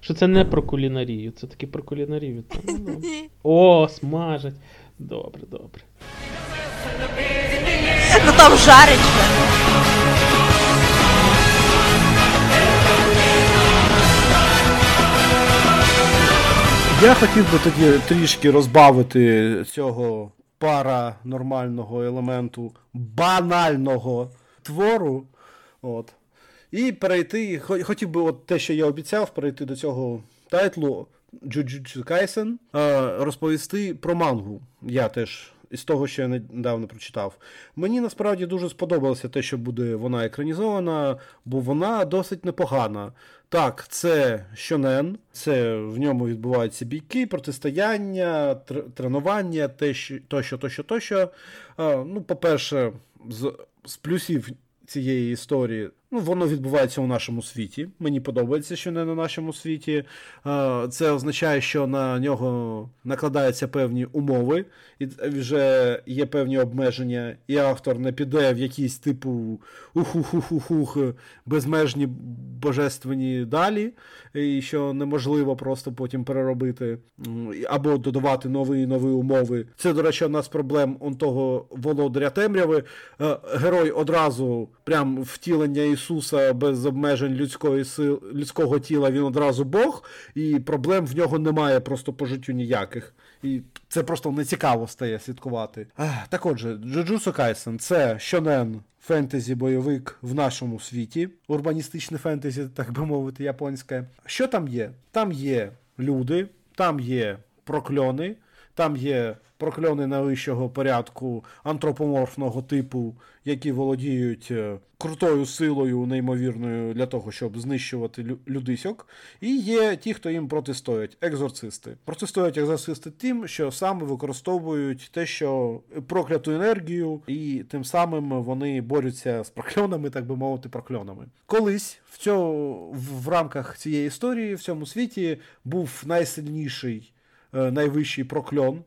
що це не про кулінарію, це таки про кулінарію. Ну, О, смажать. Добре, добре. Ну там жаречка. Я хотів би тоді трішки розбавити цього паранормального елементу банального твору. От. І перейти, хотів би от те, що я обіцяв, перейти до цього тайтлу Jujutsu Kaisen, розповісти про мангу. Я теж із того, що я недавно прочитав. Мені насправді дуже сподобалося те, що буде вона екранізована, бо вона досить непогана. Так, це щонен, це в ньому відбуваються бійки, протистояння, тренування, тощо, тощо, тощо. Ну, по-перше, з, з плюсів цієї історії. Ну, Воно відбувається у нашому світі. Мені подобається, що не на нашому світі. Це означає, що на нього накладаються певні умови, і вже є певні обмеження, і автор не піде в якісь типу безмежні божественні далі, і що неможливо просто потім переробити або додавати нові і нові умови. Це, до речі, одна з проблем он того володаря темряви. Герой одразу прям втілення Ісуса без обмежень людської сил, людського тіла, він одразу Бог, і проблем в нього немає просто по життю ніяких. І це просто нецікаво стає слідкувати. Так отже, Джуджусу Кайсен це щонен фентезі бойовик в нашому світі, урбаністичне фентезі, так би мовити, японське. Що там є? Там є люди, там є прокльони, там є прокльони найвищого порядку антропоморфного типу, які володіють е, крутою силою, неймовірною для того, щоб знищувати людисьок. І є ті, хто їм протистоять, екзорцисти. Протистоять екзорцисти тим, що саме використовують те, що прокляту енергію, і тим самим вони борються з прокльонами, так би мовити, прокльонами. Колись в цьому в рамках цієї історії в цьому світі був найсильніший. Е, найвищий прокльон,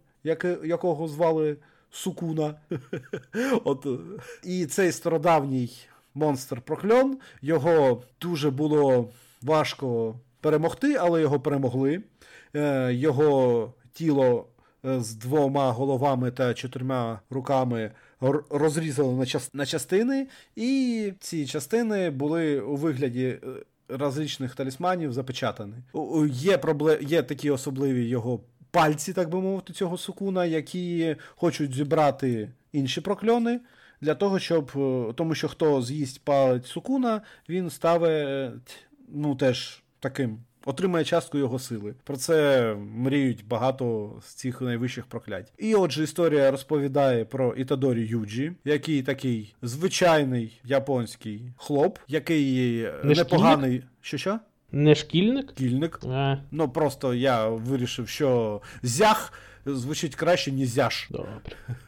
якого звали Сукуна. От. І цей стародавній монстр прокльон, його дуже було важко перемогти, але його перемогли. Е, його тіло е, з двома головами та чотирма руками розрізали на частини, і ці частини були у вигляді. Различних талісманів запечатані. Є проблем, є такі особливі його пальці, так би мовити, цього сукуна, які хочуть зібрати інші прокльони. Для того, щоб. Е, тому що хто з'їсть палець сукуна, він ставить ну, теж таким. Отримає частку його сили. Про це мріють багато з цих найвищих проклять. І отже, історія розповідає про Ітадорі Юджі, який такий звичайний японський хлоп, який непоганий. Що що? Не шкільник? Шкільник. А. Ну просто я вирішив, що зях звучить краще, ніж зяш. Добре.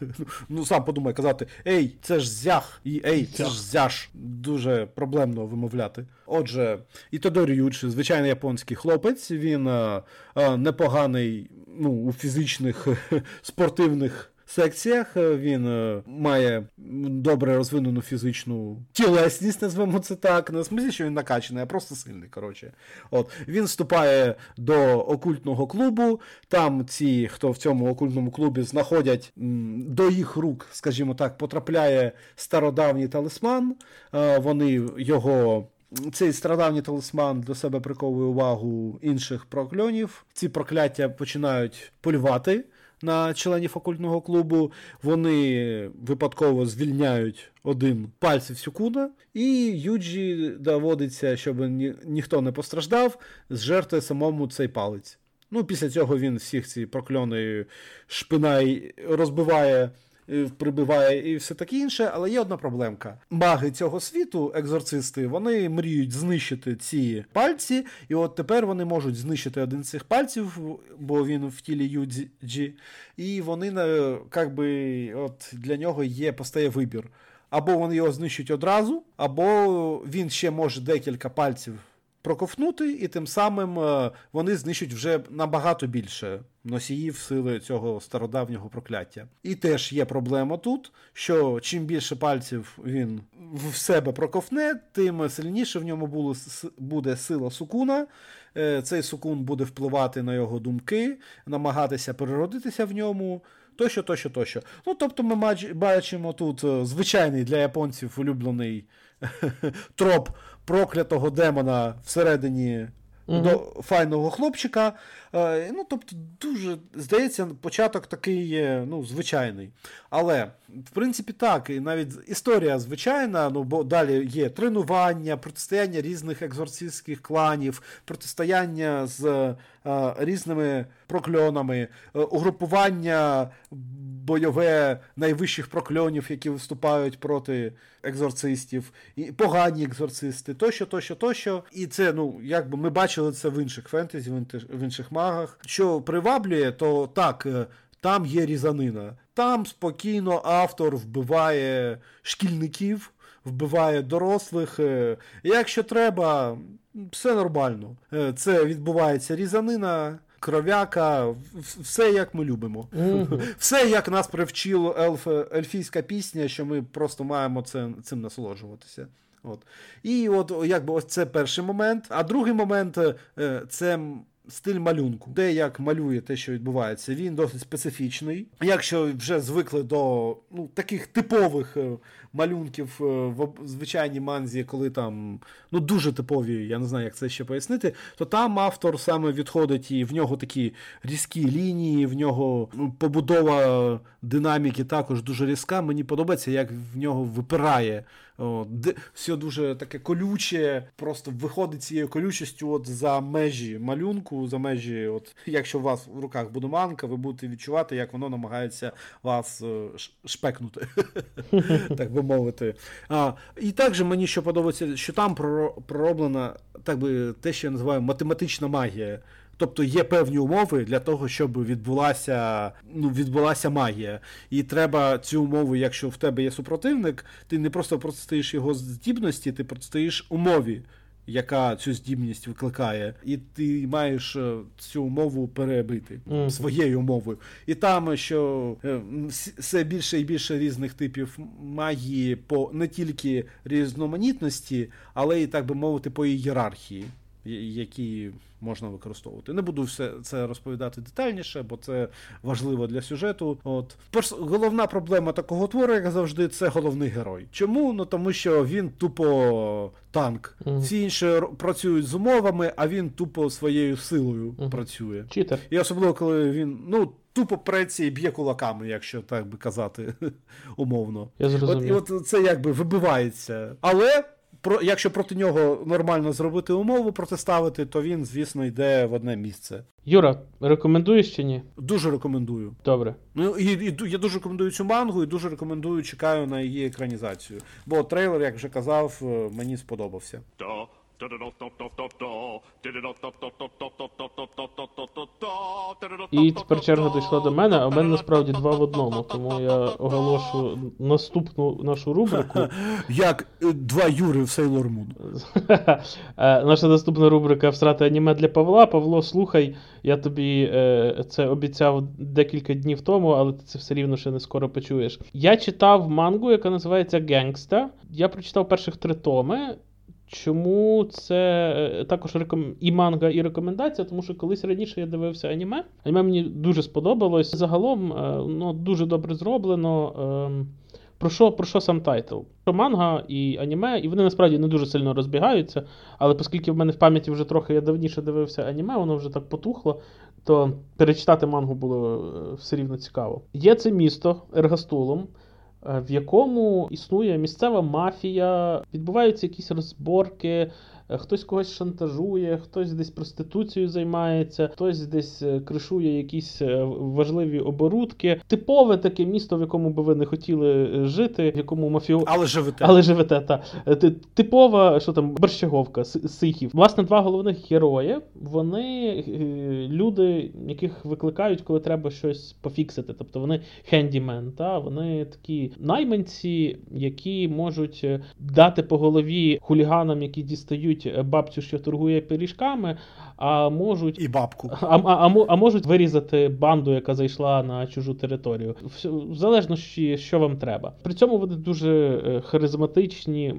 Ну сам подумай казати, ей, це ж зях, і ей, це ж зяш. Дуже проблемно вимовляти. Отже, Ітодорі Ючі, звичайний японський хлопець, він а, а, непоганий ну, у фізичних спортивних секціях. Е, він е, має добре розвинену фізичну тілесність, назвемо це так. Не в смислі, що він накачаний, а просто сильний. коротше. От. Він вступає до окультного клубу. Там ці, хто в цьому окультному клубі знаходять до їх рук, скажімо так, потрапляє стародавній талисман. Е, вони його. Цей страдавній талисман до себе приковує увагу інших прокльонів. Ці прокляття починають полювати на членів окультного клубу. Вони випадково звільняють один пальців Сюкуна, і Юджі доводиться, щоб ні, ніхто не постраждав, зжерти самому цей палець. Ну, Після цього він всіх ці прокльони шпинай розбиває прибиває і все таке інше, але є одна проблемка. Маги цього світу, екзорцисти, вони мріють знищити ці пальці, і от тепер вони можуть знищити один з цих пальців, бо він в тілі Юджі, і вони як би, от для нього є постає вибір. Або вони його знищують одразу, або він ще може декілька пальців проковнути, і тим самим е, вони знищують вже набагато більше носіїв сили цього стародавнього прокляття. І теж є проблема тут, що чим більше пальців він в себе проковне, тим сильніше в ньому буде сила сукуна. Е, цей сукун буде впливати на його думки, намагатися переродитися в ньому. Тощо, тощо, тощо. Ну, тобто, ми бачимо тут е, звичайний для японців улюблений троп проклятого демона всередині угу. до файного хлопчика. Е, ну, Тобто, дуже здається, початок такий ну, звичайний. Але, в принципі, так, і навіть історія звичайна, ну, бо далі є тренування, протистояння різних екзорцистських кланів, протистояння з е, різними прокльонами, е, угрупування бойове найвищих прокльонів, які виступають проти екзорцистів, і погані екзорцисти, тощо, тощо, тощо. І це, ну, якби ми бачили це в інших фентезі, в інших магах. Що приваблює, то так, е, там є різанина. Там спокійно автор вбиває шкільників, вбиває дорослих. Е, якщо треба, все нормально. Е, це відбувається різанина. Кров'яка, все як ми любимо. Mm-hmm. Все як нас привчило ельф, ельфійська пісня, що ми просто маємо це, цим насолоджуватися. От. І от якби ось це перший момент. А другий момент це стиль малюнку, де як малює те, що відбувається, він досить специфічний. Якщо вже звикли до ну, таких типових е, малюнків е, в звичайній манзі, коли там ну дуже типові, я не знаю, як це ще пояснити, то там автор саме відходить і в нього такі різкі лінії, в нього ну, побудова динаміки також дуже різка. Мені подобається, як в нього випирає. От, все дуже таке колюче, просто виходить цією колючістю от за межі малюнку, за межі, от якщо у вас в руках буде манка, ви будете відчувати, як воно намагається вас е, шпекнути, так би мовити. А, І також мені що подобається, що там пророблена так би те, що я називаю математична магія. Тобто є певні умови для того, щоб відбулася ну, відбулася магія. І треба цю умову, якщо в тебе є супротивник, ти не просто протистоїш його здібності, ти протистоїш умові, яка цю здібність викликає, і ти маєш е, цю умову перебити mm-hmm. своєю мовою. І там що е, все більше і більше різних типів магії по не тільки різноманітності, але і так би мовити, по ієрархії які можна використовувати. Не буду все це розповідати детальніше, бо це важливо для сюжету. От головна проблема такого твору, як завжди, це головний герой. Чому? Ну тому що він тупо танк. Mm-hmm. Всі інші працюють з умовами, а він тупо своєю силою mm-hmm. працює. Читер. І особливо, коли він ну. Тупо преться і б'є кулаками, якщо так би казати, умовно. Я зрозумів. От, І от це якби вибивається. Але про, якщо проти нього нормально зробити умову протиставити, то він, звісно, йде в одне місце. Юра, рекомендуєш чи ні? Дуже рекомендую. Добре. Ну і, і я дуже рекомендую цю мангу і дуже рекомендую, чекаю на її екранізацію. Бо трейлер, як вже казав, е, мені сподобався. І тепер черга дійшла до мене, а в мене насправді два в одному, тому я оголошу наступну нашу рубрику. Як е, два Юри в Sailor Moon. Е, наша наступна рубрика Всрати аніме для Павла. Павло, слухай, я тобі е, це обіцяв декілька днів тому, але ти це все рівно ще не скоро почуєш. Я читав мангу, яка називається Генгста. Я прочитав перших три томи. Чому це е, також реком... і манга, і рекомендація? Тому що колись раніше я дивився аніме. Аніме мені дуже сподобалось. Загалом ну, дуже добре зроблено. Ем, про що про що сам title? Про манга і аніме, і вони насправді не дуже сильно розбігаються. Але оскільки в мене в пам'яті вже трохи я давніше дивився аніме, воно вже так потухло, то перечитати мангу було е, все рівно цікаво. Є це місто Ергастулум. Е, в якому існує місцева мафія, відбуваються якісь розборки, хтось когось шантажує, хтось десь проституцією займається, хтось десь е, кришує якісь е, важливі оборудки. Типове таке місто, в якому би ви не хотіли жити, в якому мафіо... Але живете. Але живете, та. Типова, що там, борщаговка, сихів. Власне, два головних герої, вони люди, яких викликають, коли треба щось пофіксити. Тобто вони хендімен, та вони такі найманці, які можуть дати по голові хуліганам, які дістають вб'ють бабцю, що торгує пиріжками, а можуть і бабку. А, а, а, а можуть вирізати банду, яка зайшла на чужу територію. Залежно що вам треба. При цьому вони дуже е, харизматичні,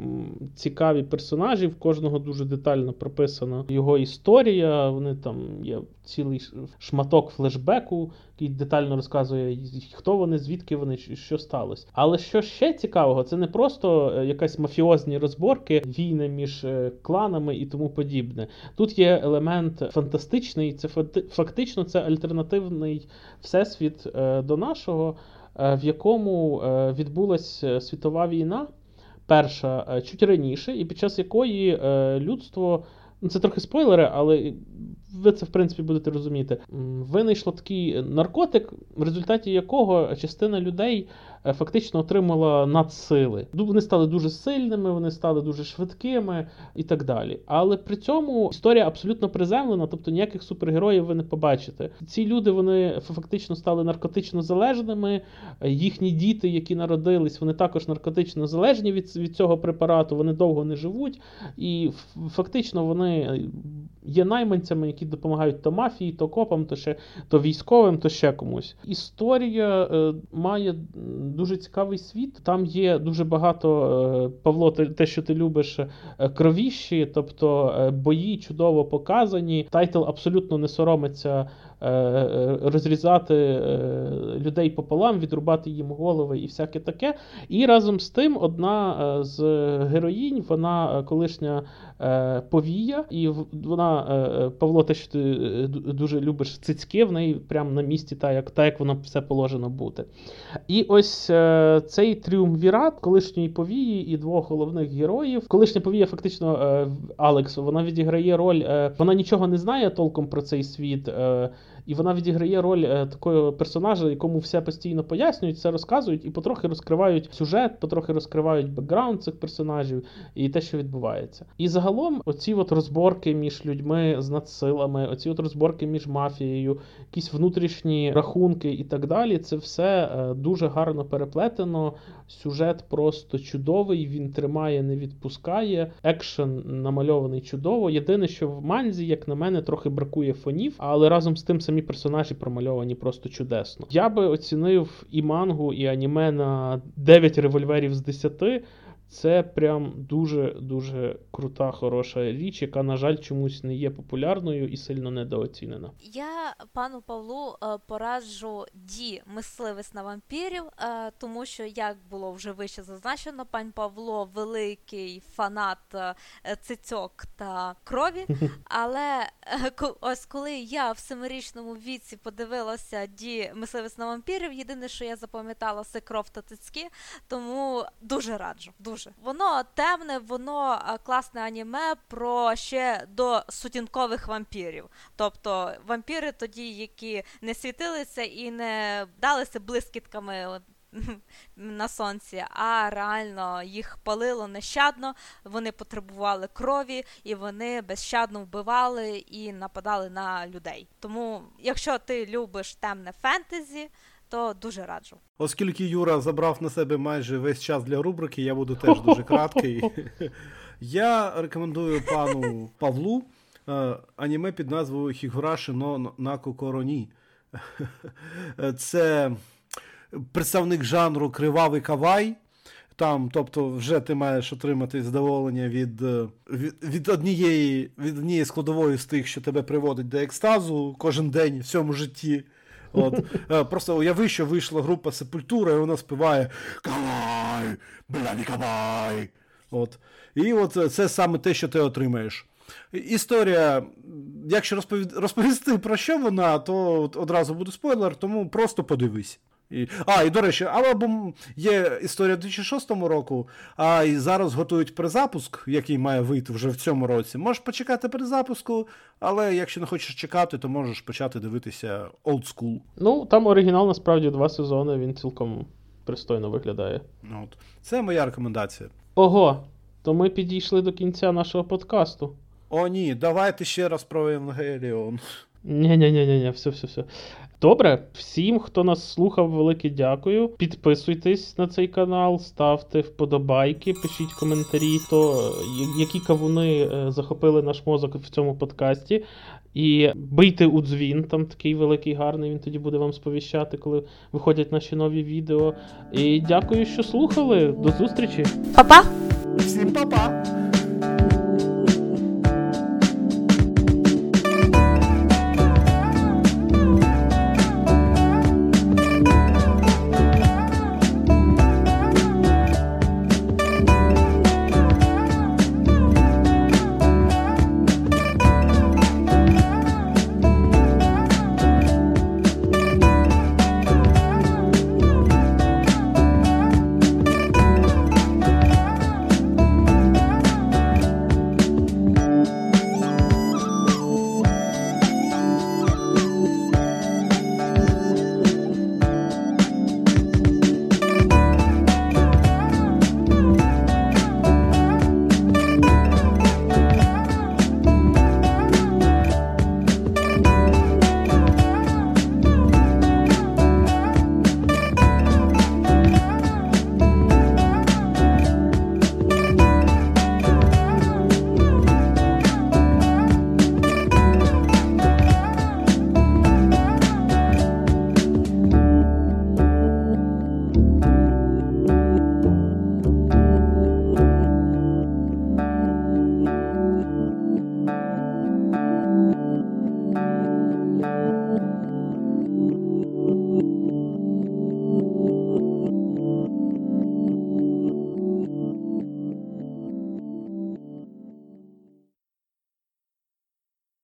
цікаві персонажі. В кожного дуже детально прописана його історія. Вони там є цілий шматок флешбеку, який детально розказує, хто вони, звідки вони, що сталося. Але що ще цікавого, це не просто е, якась мафіозні розборки, війни між е, кланами титанами і тому подібне. Тут є елемент фантастичний, це фактично це альтернативний всесвіт е, до нашого, е, в якому е, відбулася світова війна, перша чуть раніше, і під час якої людство. Ну, це трохи спойлери, але ви це в принципі будете розуміти. Винайшло такий наркотик, в результаті якого частина людей Е, фактично отримала надсили. Вони стали дуже сильними, вони стали дуже швидкими і так далі. Але при цьому історія абсолютно приземлена, тобто ніяких супергероїв ви не побачите. Ці люди вони фактично стали наркотично залежними. Їхні діти, які народились, вони також наркотично залежні від, від цього препарату, вони довго не живуть, і фактично вони є найманцями, які допомагають то мафії, то копам, то ще то військовим, то ще комусь. Історія е, має дуже цікавий світ. Там є дуже багато е, Павло, те, що ти любиш, е, кровіщі, тобто е, бої чудово показані. Title абсолютно не соромиться розрізати людей пополам, відрубати їм голови і всяке таке. І разом з тим, одна з героїнь, вона колишня повія, і вона Павло, те, що ти дуже любиш цицьки, в неї прямо на місці, так як та як воно все положено бути. І ось е, цей тріумвірат колишньої повії і двох головних героїв. Колишня повія, фактично, е, Алекс, вона відіграє роль, е, вона нічого не знає толком про цей світ. І вона відіграє роль е, такого персонажа, якому все постійно пояснюють, все розказують і потрохи розкривають сюжет, потрохи розкривають бекграунд цих персонажів і те, що відбувається. І загалом, оці от розборки між людьми з надсилами, оці от розборки між мафією, якісь внутрішні рахунки і так далі. Це все е, дуже гарно переплетено. Сюжет просто чудовий, він тримає, не відпускає. Екшен намальований чудово. Єдине, що в манзі, як на мене, трохи бракує фонів, але разом з тим самі персонажі промальовані просто чудесно. Я би оцінив і мангу, і аніме на 9 револьверів з 10. Це прям дуже-дуже крута, хороша річ, яка, на жаль, чомусь не є популярною і сильно недооцінена. Я пану Павлу е, пораджу ді мисливець на вампірів, е, тому що, як було вже вище зазначено, пан Павло великий фанат е, цицьок та крові. Але ось коли я в семирічному віці подивилася ді мисливець на вампірів, єдине, що я запам'ятала, це кров та цицьки, тому дуже раджу. Дуже дуже. Воно темне, воно класне аніме про ще до сутінкових вампірів. Тобто вампіри тоді, які не світилися і не далися блискітками. На сонці, а реально їх палило нещадно, вони потребували крові, і вони безщадно вбивали і нападали на людей. Тому, якщо ти любиш темне фентезі, то дуже раджу. Оскільки Юра забрав на себе майже весь час для рубрики, я буду теж дуже краткий. Я рекомендую пану Павлу е, аніме під назвою Хігураші но на Кокороні. Це представник жанру Кривавий Кавай. Там, тобто, вже ти маєш отримати задоволення від е, від, від однієї від однієї складової з тих, що тебе приводить до екстазу кожен день в цьому житті. От. Е, просто уяви, що вийшла група Сепультура, і вона співає Кавай! Бляді кавай! От. І от це саме те, що ти отримаєш. Історія, якщо розповісти про що вона, то одразу буде спойлер, тому просто подивись. І, А, і до речі, або є історія 2006 року, а і зараз готують перезапуск, який має вийти вже в цьому році. Можеш почекати перезапуску, але якщо не хочеш чекати, то можеш почати дивитися Old School. Ну, там оригінал насправді два сезони, він цілком пристойно виглядає. От. Це моя рекомендація. Ого, то ми підійшли до кінця нашого подкасту. О, ні, давайте ще раз про Евангеліон. Ні-ні-ні, все, все, все. Добре, всім, хто нас слухав, велике дякую. Підписуйтесь на цей канал, ставте вподобайки, пишіть коментарі, хто які кавуни е, захопили наш мозок в цьому подкасті. І бийте у дзвін, там такий великий, гарний. Він тоді буде вам сповіщати, коли виходять наші нові відео. І дякую, що слухали. До зустрічі. Па-па! Всім па-па!